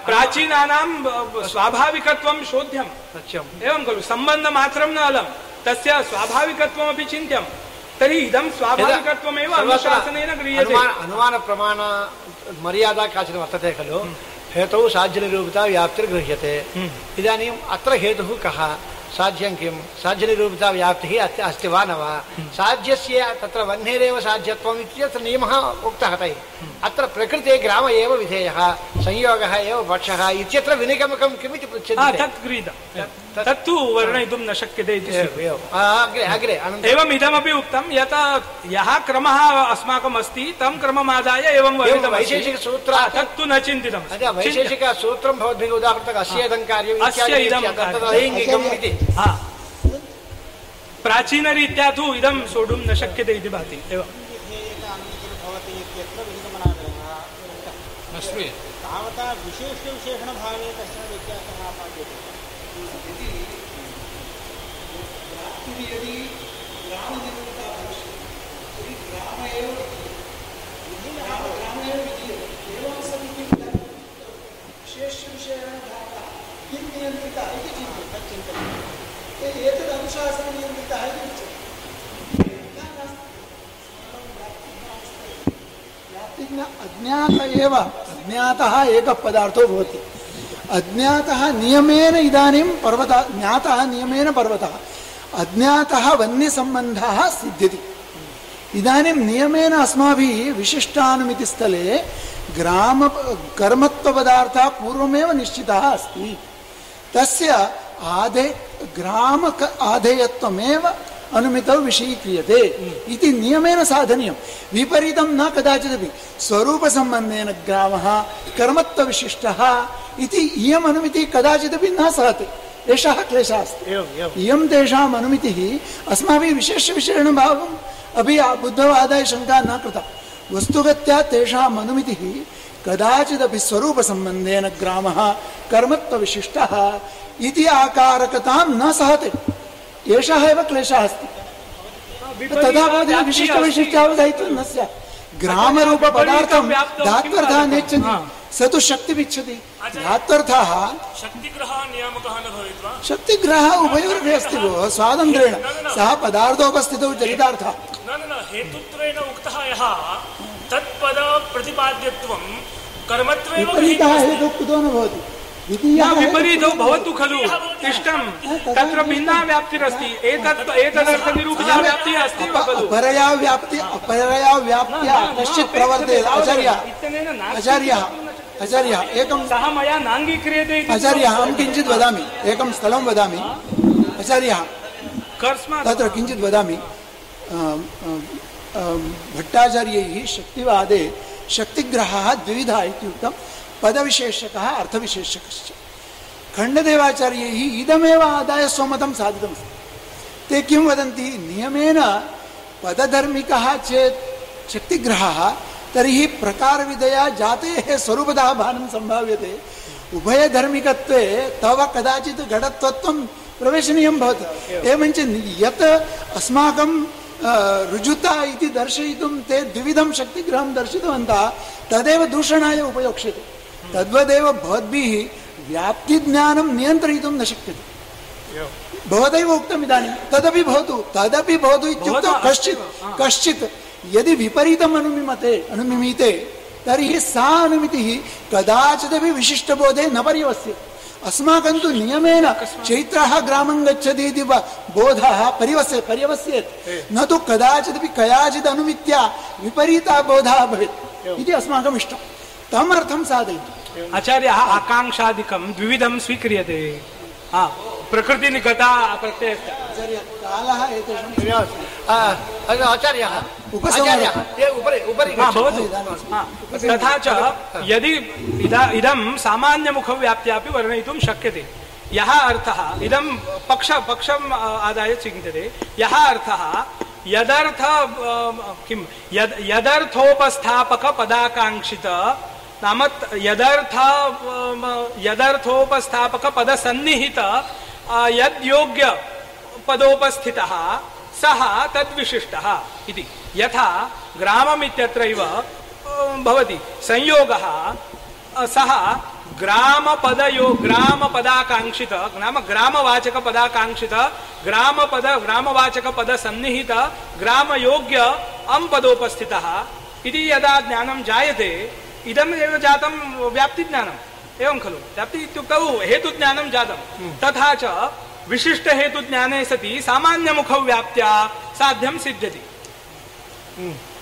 प्राचीनानां स्वाभाविकत्वं शोध्यम् एवं खलु सम्बन्धमात्रं न अलं तस्य स्वाभाविकत्वमपि चिन्त्यं तर्हि इदं स्वाभाविकत्वमेव अनुशासनेन गृह्यते। अनुमान प्रमाण मर्यादा काचन वर्तते खलु? हेतौ साध्यनिरूपिता व्याप्तिर्गृह्यते। इदानीम् अत्र हेतुः कः? साध्यं किं? साध्यनिरूपिता व्याप्तिः अस्य अस्ति वा न वा? साध्यस्य तत्र वह्नेरेव साध्यत्वम् इत्यत्र नियमः उक्तः तैः। अत्र प्रकृते ग्राम एव विधेयः संयोगः एव पक्षः इत्यत्र विनिगमकं किमिति तत् गृहीतं। तत्तु वर्णयितुं न शक्यते इति अग्रे अग्रे एवम् इदमपि उक्तं यत् यः क्रमः अस्माकम् अस्ति तं क्रममादाय एवं वर्णितम् वैशेषिकसूत्रात् तत्तु न चिन्तितम्। अतः वैशेषिकसूत्रं भवद्भिः उदाहृतम् अस्य इदं कार्यम् अस्य इदं लैङ्गिकम् इति। हा. प्राचीनरीत्या तु इदं सोढुं न शक्यते इति भाति एवं भवति इत्यत्र विहितमनाग्रहः न श्रूयते तावता विशेषविशेषणभावे कश्चन व्यत्यासः आपाद्यते किं नियन्त्रितः इति चिन्तयति एतदनुशासननियन्त्रितः इति उच्यते व्याप्तिज्ञ अज्ञात एव, अज्ञातः एकः पदार्थो भवति। नियमेन इदानीं पर्वतः, ज्ञातः नियमेन पर्वतः, अज्ञातः वन्यसम्बन्धः सिद्ध्यति। इदानीं नियमेन अस्माभिः विशिष्टानुमितिस्थले ग्राम पूर्वमेव निश्चितः अस्ति। तस्य आधे ग्राम आधेयत्वमेव अनुमितौ विषयीक्रियते इति नियमेन साधनीयं विपरीतं न कदाचिदपि स्वरूपसम्बन्धेन ग्रामः कर्मत्वविशिष्टः इति इयम् अनुमितिः कदाचिदपि न सहते एषः क्लेशः अस्ति इयं तेषाम् अनुमितिः अस्माभिः विशेषविशेषणभावम् अपि बुद्धवादाय शङ्का न कृता वस्तुगत्या तेषाम् अनुमितिः कदाचिदपि स्वरूपसम्बन्धेन ग्रामः कर्मत्वविशिष्टः इति आकारकतां न सहते। एषः एव क्लेशः अस्ति। तथा भवति विशिष्टवैशिष्ट्यावधायित्वं न स्यात्। ग्रामरूपपदार्थं धात्वर्थः नेच्छति स तु शक्तिमिच्छति। धात्वर्थः वा शक्तिग्रहः उभयोरपि अस्ति भोः स्वातन्त्र्येण सः पदार्थोपस्थितौ चरितार्थः तत्पद प्रतिपाद्यत्वं कर्मत्वेव विपरीतः हेतुः कुतो न भवति। द्वितीयः भवतु खलु। तिष्ठं तत्र भिन्ना व्याप्तिरस्ति एतत् एतदर्थनिरूपिता व्याप्तिः अस्ति वा खलु? अपरया व्याप्ति अपरया व्याप्त्या कश्चित् प्रवर्तेत आचार्यः। आचार्यः। आचार्यः एकं सः मया नाङ्गीक्रियते आचार्यः अहं किञ्चित् वदामि। एकं स्थलं वदामि। आचार्यः तत्र किञ्चित् वदामि। भट्टाचार्यैः शक्तिवादे शक्तिग्रहः द्विविधः इत्युक्तं पदविशेषकः अर्थविशेषकश्च। खण्डदेवाचार्यैः इदमेव आदाय स्वमतं साधितमस्ति ते किं वदन्ति? नियमेन पदधर्मिकः चेत् शक्तिग्रहः, तर्हि प्रकारविधया जातेः स्वरूपतः भानं सम्भाव्यते। उभयधर्मिकत्वे तव कदाचित् घटत्वत्वं प्रवेशनीयं भवति। एवञ्च यत् अस्माकं रुजुता इति दर्शयितुं ते द्विविधं शक्तिग्रहं दर्शितवन्तः तदेव दूषणाय उपयोक्ष्यते तद्वदेव भवद्भिः व्याप्तिज्ञानं नियन्त्रयितुं न शक्यते भवदैव उक्तम् इदानीं तदपि भवतु तदपि भवतु इत्युक्तौ कश्चित् कश्चित् यदि विपरीतम् अनुमिमते अनुमिमीते तर्हि सा अनुमितिः कदाचिदपि विशिष्टबोधे न पर्यवस्यते अस्माकं तु नियमेन चैत्रः ग्रामं गच्छति इति ब- बोधः परिवस्य पर्यवस्येत्। न तु कदाचिदपि कयाचित् अनुमित्या विपरीतः बोधः भवेत् इति अस्माकम् इष्टं। तम् अर्थं साधयितुम् आचार्यः आकाङ्क्षादिकं द्विविधं स्वीक्रियते। हा प्रकृतिनिकटा प्रत्ययस्य। आचार्य हा, हा, तथा च यदि इदा- सामान्यमुखव्याप्त्यापि वर्णयितुं शक्यते। यः अर्थः इदं पक्ष पक्षम् आदाय चिन्त्यते। यः अर्थः यदर्थ किं यद् यदर्थोपस्थापकपदाकाङ्क्षित नाम यदर्थ यदर्थोपस्थापकपदसन्निहित आ, यद्योग्य पदोपस्थितः सः तद्विशिष्टः इति। यथा ग्राममित्यत्रैव भवति। संयोगः सः ग्रामपदयो ग्रामपदाकाङ्क्षित नाम ग्रामवाचकपदाकाङ्क्षित ग्रामपद ग्रामवाचकपदसन्निहित ग्रामयोग्य अं पदोपस्थितः इति यदा ज्ञानं जायते इदम् एव जातं व्याप्तिज्ञानम्। एवं खलु। व्याप्ति इत्युक्तौ हेतुज्ञानं जातं। तथा च विशिष्टहेतुज्ञाने सति सामान्यमुखव्याप्त्या साध्यं सिद्ध्यति।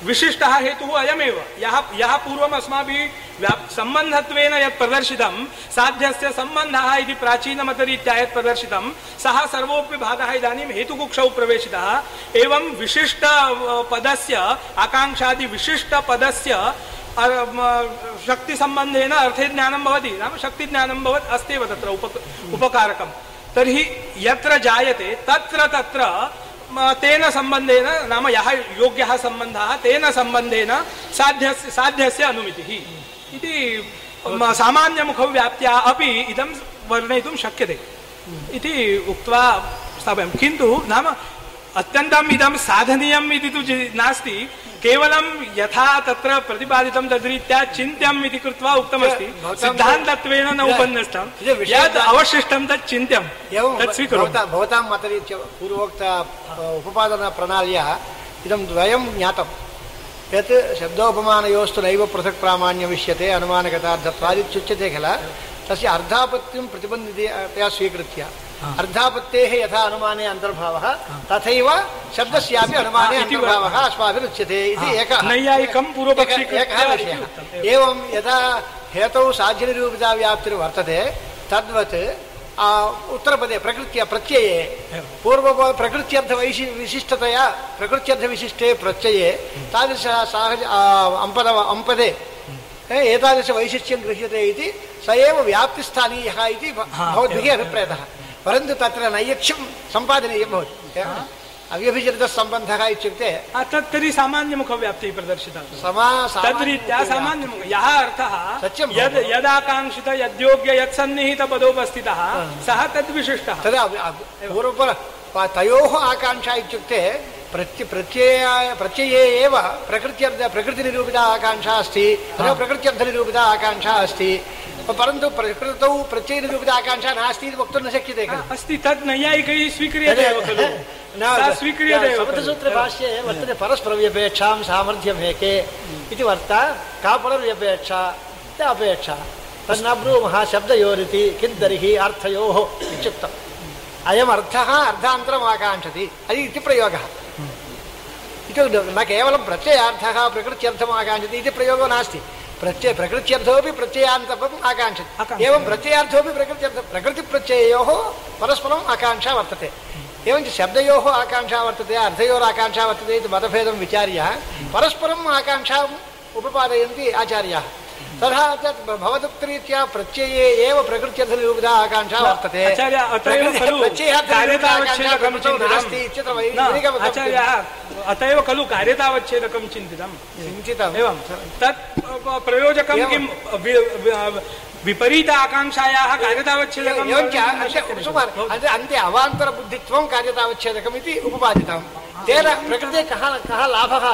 विशिष्टः हेतुः अयमेव। यः यः पूर्वम् अस्माभिः सम्बन्धत्वेन यत् प्रदर्शितं साध्यस्य सम्बन्धः इति प्राचीनमतरीत्या यत् प्रदर्शितं सः सर्वोऽपि भागः इदानीं हेतुकुक्षौ प्रवेशितः। एवं विशिष्ट पदस्य आकाङ्क्षादिविशिष्टपदस्य अ, म, शक्तिसम्बन्धेन अर्थे ज्ञानं भवति। नाम शक्तिज्ञानं भवत् अस्त्येव तत्र उप उपकारकं तर्हि यत्र जायते, तत्र तत्र तेन सम्बन्धेन, नाम यः योग्यः सम्बन्धः, तेन सम्बन्धेन साध्यस्य साध्यस्य अनुमितिः। इति सामान्यमुखव्याप्त्या अपि इदं वर्णयितुं शक्यते। इति उक्त्वा स्थापयामि। किन्तु नाम अत्यन्तम् इदं साधनीयम् इति तु नास्ति। केवलं यथा तत्र प्रतिपादितं तद्रीत्या चिन्त्यम् इति कृत्वा उक्तमस्ति. सिद्धान्तत्वेन न उपन्नस्तं यद् अवशिष्टं तत् चिन्त्यम् एवं तत् स्वीकरोमि भवतां मतरीत्या पूर्वोक्त उपपादनप्रणाल्या इदं द्वयं ज्ञातं यत् शब्दोपमानयोस्तु नैव पृथक् प्रामाण्यमिष्यते अनुमानगतार्थत्वादित्युच्यते किल तस्य अर्धापत्तिं प्रतिबन्धितया स्वीकृत्य। यथा अनुमाने अन्तर्भावः तथैव शब्दस्यापि अनुमाने इति अन्तर्भावः अस्माभिरुच्यते इति एकः। नैयायिकं पूर्वपक्षी एकः- एकः विषयः। एवं यथा हेतौ साध्यनिरूपिता व्याप्तिर्वर्तते तद्वत् आ, उत्तरपदे प्रकृत्य प्रत्यये पूर्व प्रकृत्यर्थवैशि विशिष्टतया प्रकृत्यर्थविशिष्टे प्रत्यये तादृश साहज आ, अम्पद अम्पदे ए, एतादृशवैशिष्ट्यं गृह्यते इति स एव व्याप्तिस्थानीयः इति भवद्भिः अभिप्रेतः। परन्तु तत्र नैयक्ष्यं सम्पादनीयं भवति। अव्यभिचरितः सम्बन्धः इत्युक्ते तत् तर्हि सामान्यमुखव्याप्तिः प्रदर्शिता समा तद्रीत्या सामान्यमुख यः अर्थः सत्यं यद् यदाकाङ्क्षित यद्योग्य यत्सन्निहित पदोपस्थितः सः तद्विशिष्टः तदा पूर्वपर तयोः आकाङ्क्षा इत्युक्ते प्रत्य प्रत्यय प्रत्यये एव प्रकृत्यर्थ प्रकृतिनिरूपिता आकाङ्क्षा अस्ति तदेव प्रकृत्यर्थनिरूपिता आकाङ्क्षा अस्ति। परन्तु प्रकृतौ प्रत्ययनिरूपिता आकाङ्क्षा नास्ति इति वक्तुं न शक्यते खलु। अस्ति तद् नैयायिकैः स्वीक्रियते एव खलु। स्वीक्रियते। समर्थसूत्रभाष्ये वर्तते परस्परव्यपेक्षां सामर्थ्यमेके इति वर्ता का परव्यपेक्षा अपेक्षा तन्न ब्रूमः शब्दयोरिति किं तर्हि अर्थयोः इत्युक्तम्। अयम् अर्थः अर्धान्तरम् आकाङ्क्षति अयि इति प्रयोगः। इत्युक्ते न केवलं प्रत्ययार्थः प्रकृत्यर्थम् आकाङ्क्षति इति प्रयोगो नास्ति। प्रत्यय प्रकृत्यर्थोपि प्रत्ययान्तपम् आकाङ्क्षति आकाङ्क्षति। एवं प्रत्ययार्थोपि प्रकृत्यर्थ प्रकृतिप्रत्यययोः परस्परम् आकाङ्क्षा वर्तते एवञ्च शब्दयोः आकाङ्क्षा वर्तते अर्थयोराकाङ्क्षा वर्तते इति मतभेदं विचार्य परस्परम् आकाङ्क्षाम् उपपादयन्ति आचार्याः तथा भवदुक्तरीत्या प्रत्यये एव प्रकृत्यर्थनिरूपिता आकाङ्क्षा वर्तते। अत एव खलु कार्यतावच्छेदकं नास्ति चिन्तितम्। आचार्य अत एव खलु कार्यतावच्छेदकं चिन्तितम्। चिन्तितम्। एवं तत् प्रयोजकं किं? विपरीत आकाङ्क्षायाः कार्यतावच्छेदकं अन्ते अवान्तरबुद्धित्वं कार्यतावच्छेदकम् इति उपपादितं तेन प्रकृते कः कः लाभः?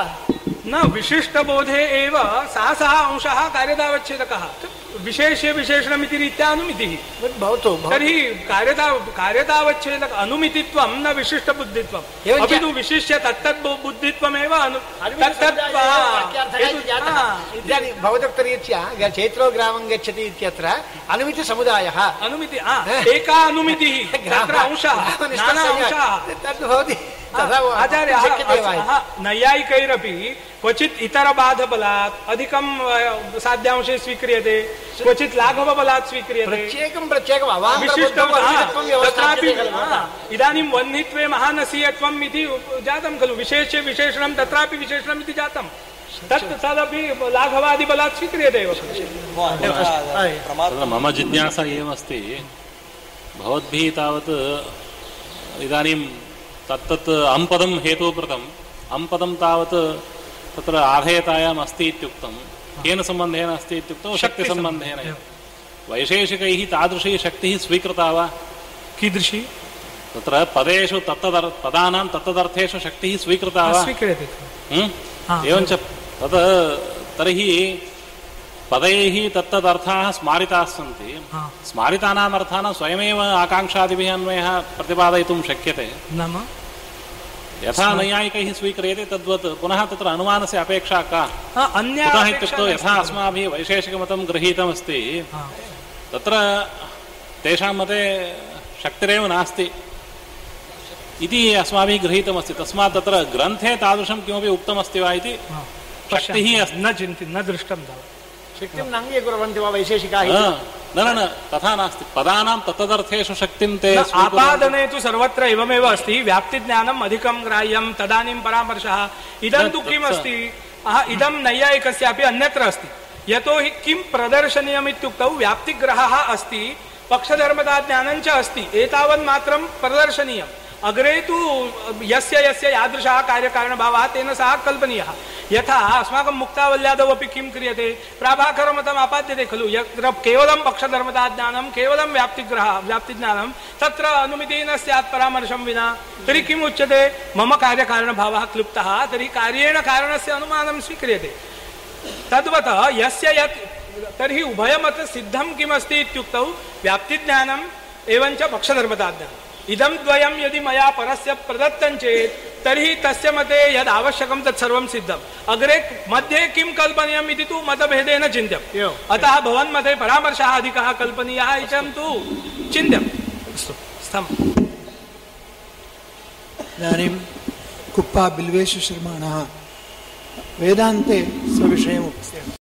न विशिष्टबोधे एव सः सः अंशः कार्यतावच्छेदकः। विशेष्य विशेषणमिति रीत्या अनुमितिः। भवतु भवतु। तर्हि कार्यता कार्यतावच्छेदक अनुमितित्वं न विशिष्टबुद्धित्वम्। एवञ्च- अपि तु विशिष्य तत्तत् बुद्धित्वमेव भवदुक्तरीत्या चैत्रो ग्रामं गच्छति इत्यत्र अनुमितिसमुदायः। अनुमिति एका अनुमितिः तत्र अंशः नाना अंशाः। तद् आचार्य वा इति? नैयायिकैरपि क्वचित् इतरबाधबलात् अधिकं साध्यांशे स्वीक्रियते क्वचित् लाघवबलात् स्वीक्रियते। प्रत्येकं प्रत्येकम् विशिष्टं हा, तत्रापि इदानीं वह्नित्वे महानसीयत्वम् इति जातं खलु विशेष्य विशेषणं तत्रापि विशेषणम् इति जातं। तत् तदपि लाघवादिबलात् स्वीक्रियते एव। मम जिज्ञासा एवमस्ति भवद्भिः तावत् इदानीं तत्तत् अम्पदं हेतुकृतम् अम्पदं तावत् तत्र आधेयतायाम् अस्ति इत्युक्तं केन सम्बन्धेन अस्ति इत्युक्तौ? शक्तिसम्बन्धेन। वैशेषिकैः तादृशी शक्तिः स्वीकृता वा? कीदृशी? तत्र पदेषु तत्तदर् पदानां तत्तदर्थेषु शक्तिः स्वीकृता वा? स्वीक्रियते एवञ्च तत् तर्हि पदैः तत्तदर्थाः स्मारिताः सन्ति। स्मारितानाम् अर्थानां स्वयमेव आकाङ्क्षादिभिः अन्वयः प्रतिपादयितुं शक्यते। नाम? यथा नैयायिकैः स्वीक्रियते तद्वत् पुनः तत्र अनुमानस्य अपेक्षा का? अन्या इत्युक्तौ यथा अस्माभिः वैशेषिकमतं गृहीतमस्ति तत्र तेषां मते शक्तिरेव नास्ति। इति अस्माभिः गृहीतमस्ति। तस्मात् तत्र ग्रन्थे तादृशं किमपि उक्तमस्ति वा इति शक्तिः न चिन्ति न दृष्टं तावत्। शक्तिं न अङ्गीकुर्वन्ति वा वैशेषिकाः? न न न तथा नास्ति। पदानां तत्तदर्थेषु शक्तिं ते। आपादने तु सर्वत्र एवमेव अस्ति। व्याप्तिज्ञानम् अधिकं ग्राह्यं तदानीं परामर्शः। इदं तु तत्- किम् अस्ति? इदं नैयायिकस्यापि अन्यत्र अस्ति। यतोहि किं प्रदर्शनीयम् इत्युक्तौ व्याप्तिग्रहः अस्ति पक्षधर्मता ज्ञानं च अस्ति। एतावन् मात्रं प्रदर्शनीयम्। अग्रे तु, यस्य यस्य यादृशः कार्यकारणभावः, तेन सह कल्पनीयः। यथा, अस्माकं मुक्तावल्यादौ अपि किं क्रियते? प्राभाकरमतम् आपाद्यते खलु। यत्र केवलं पक्षधर्मता ज्ञानं केवलं व्याप्तिग्रह, व्याप्तिज्ञानं, तत्र अनुमितिः न स्यात् परामर्शं विना, तर्हि किम् उच्यते? मम कार्यकारणभावः क्लुप्तः, तर्हि कार्येण कारणस्य अनुमानं स्वीक्रियते। तद्वत्, यस्य यत्, तर्हि उभयमत सिद्धं किमस्ति इत्युक्तौ, व्याप्तिज्ञानम्, एवञ्च पक्षधर्मताज्ञानम्। इदं द्वयं यदि मया परस्य प्रदत्तं चेत् तर्हि तस्य मते यद् आवश्यकं तत् सर्वं सिद्धम्। अग्रे मध्ये किं कल्पनीयम् इति तु मतभेदेन चिन्त्यम्। अतः भवन्मते परामर्शः अधिकः कल्पनीयः इदं तु चिन्त्यम्। अस्तु स्थम् इदानीं कुप्पा बिल्वेशशर्माणः वेदान्ते स्वविषयम् उपस्थ्यते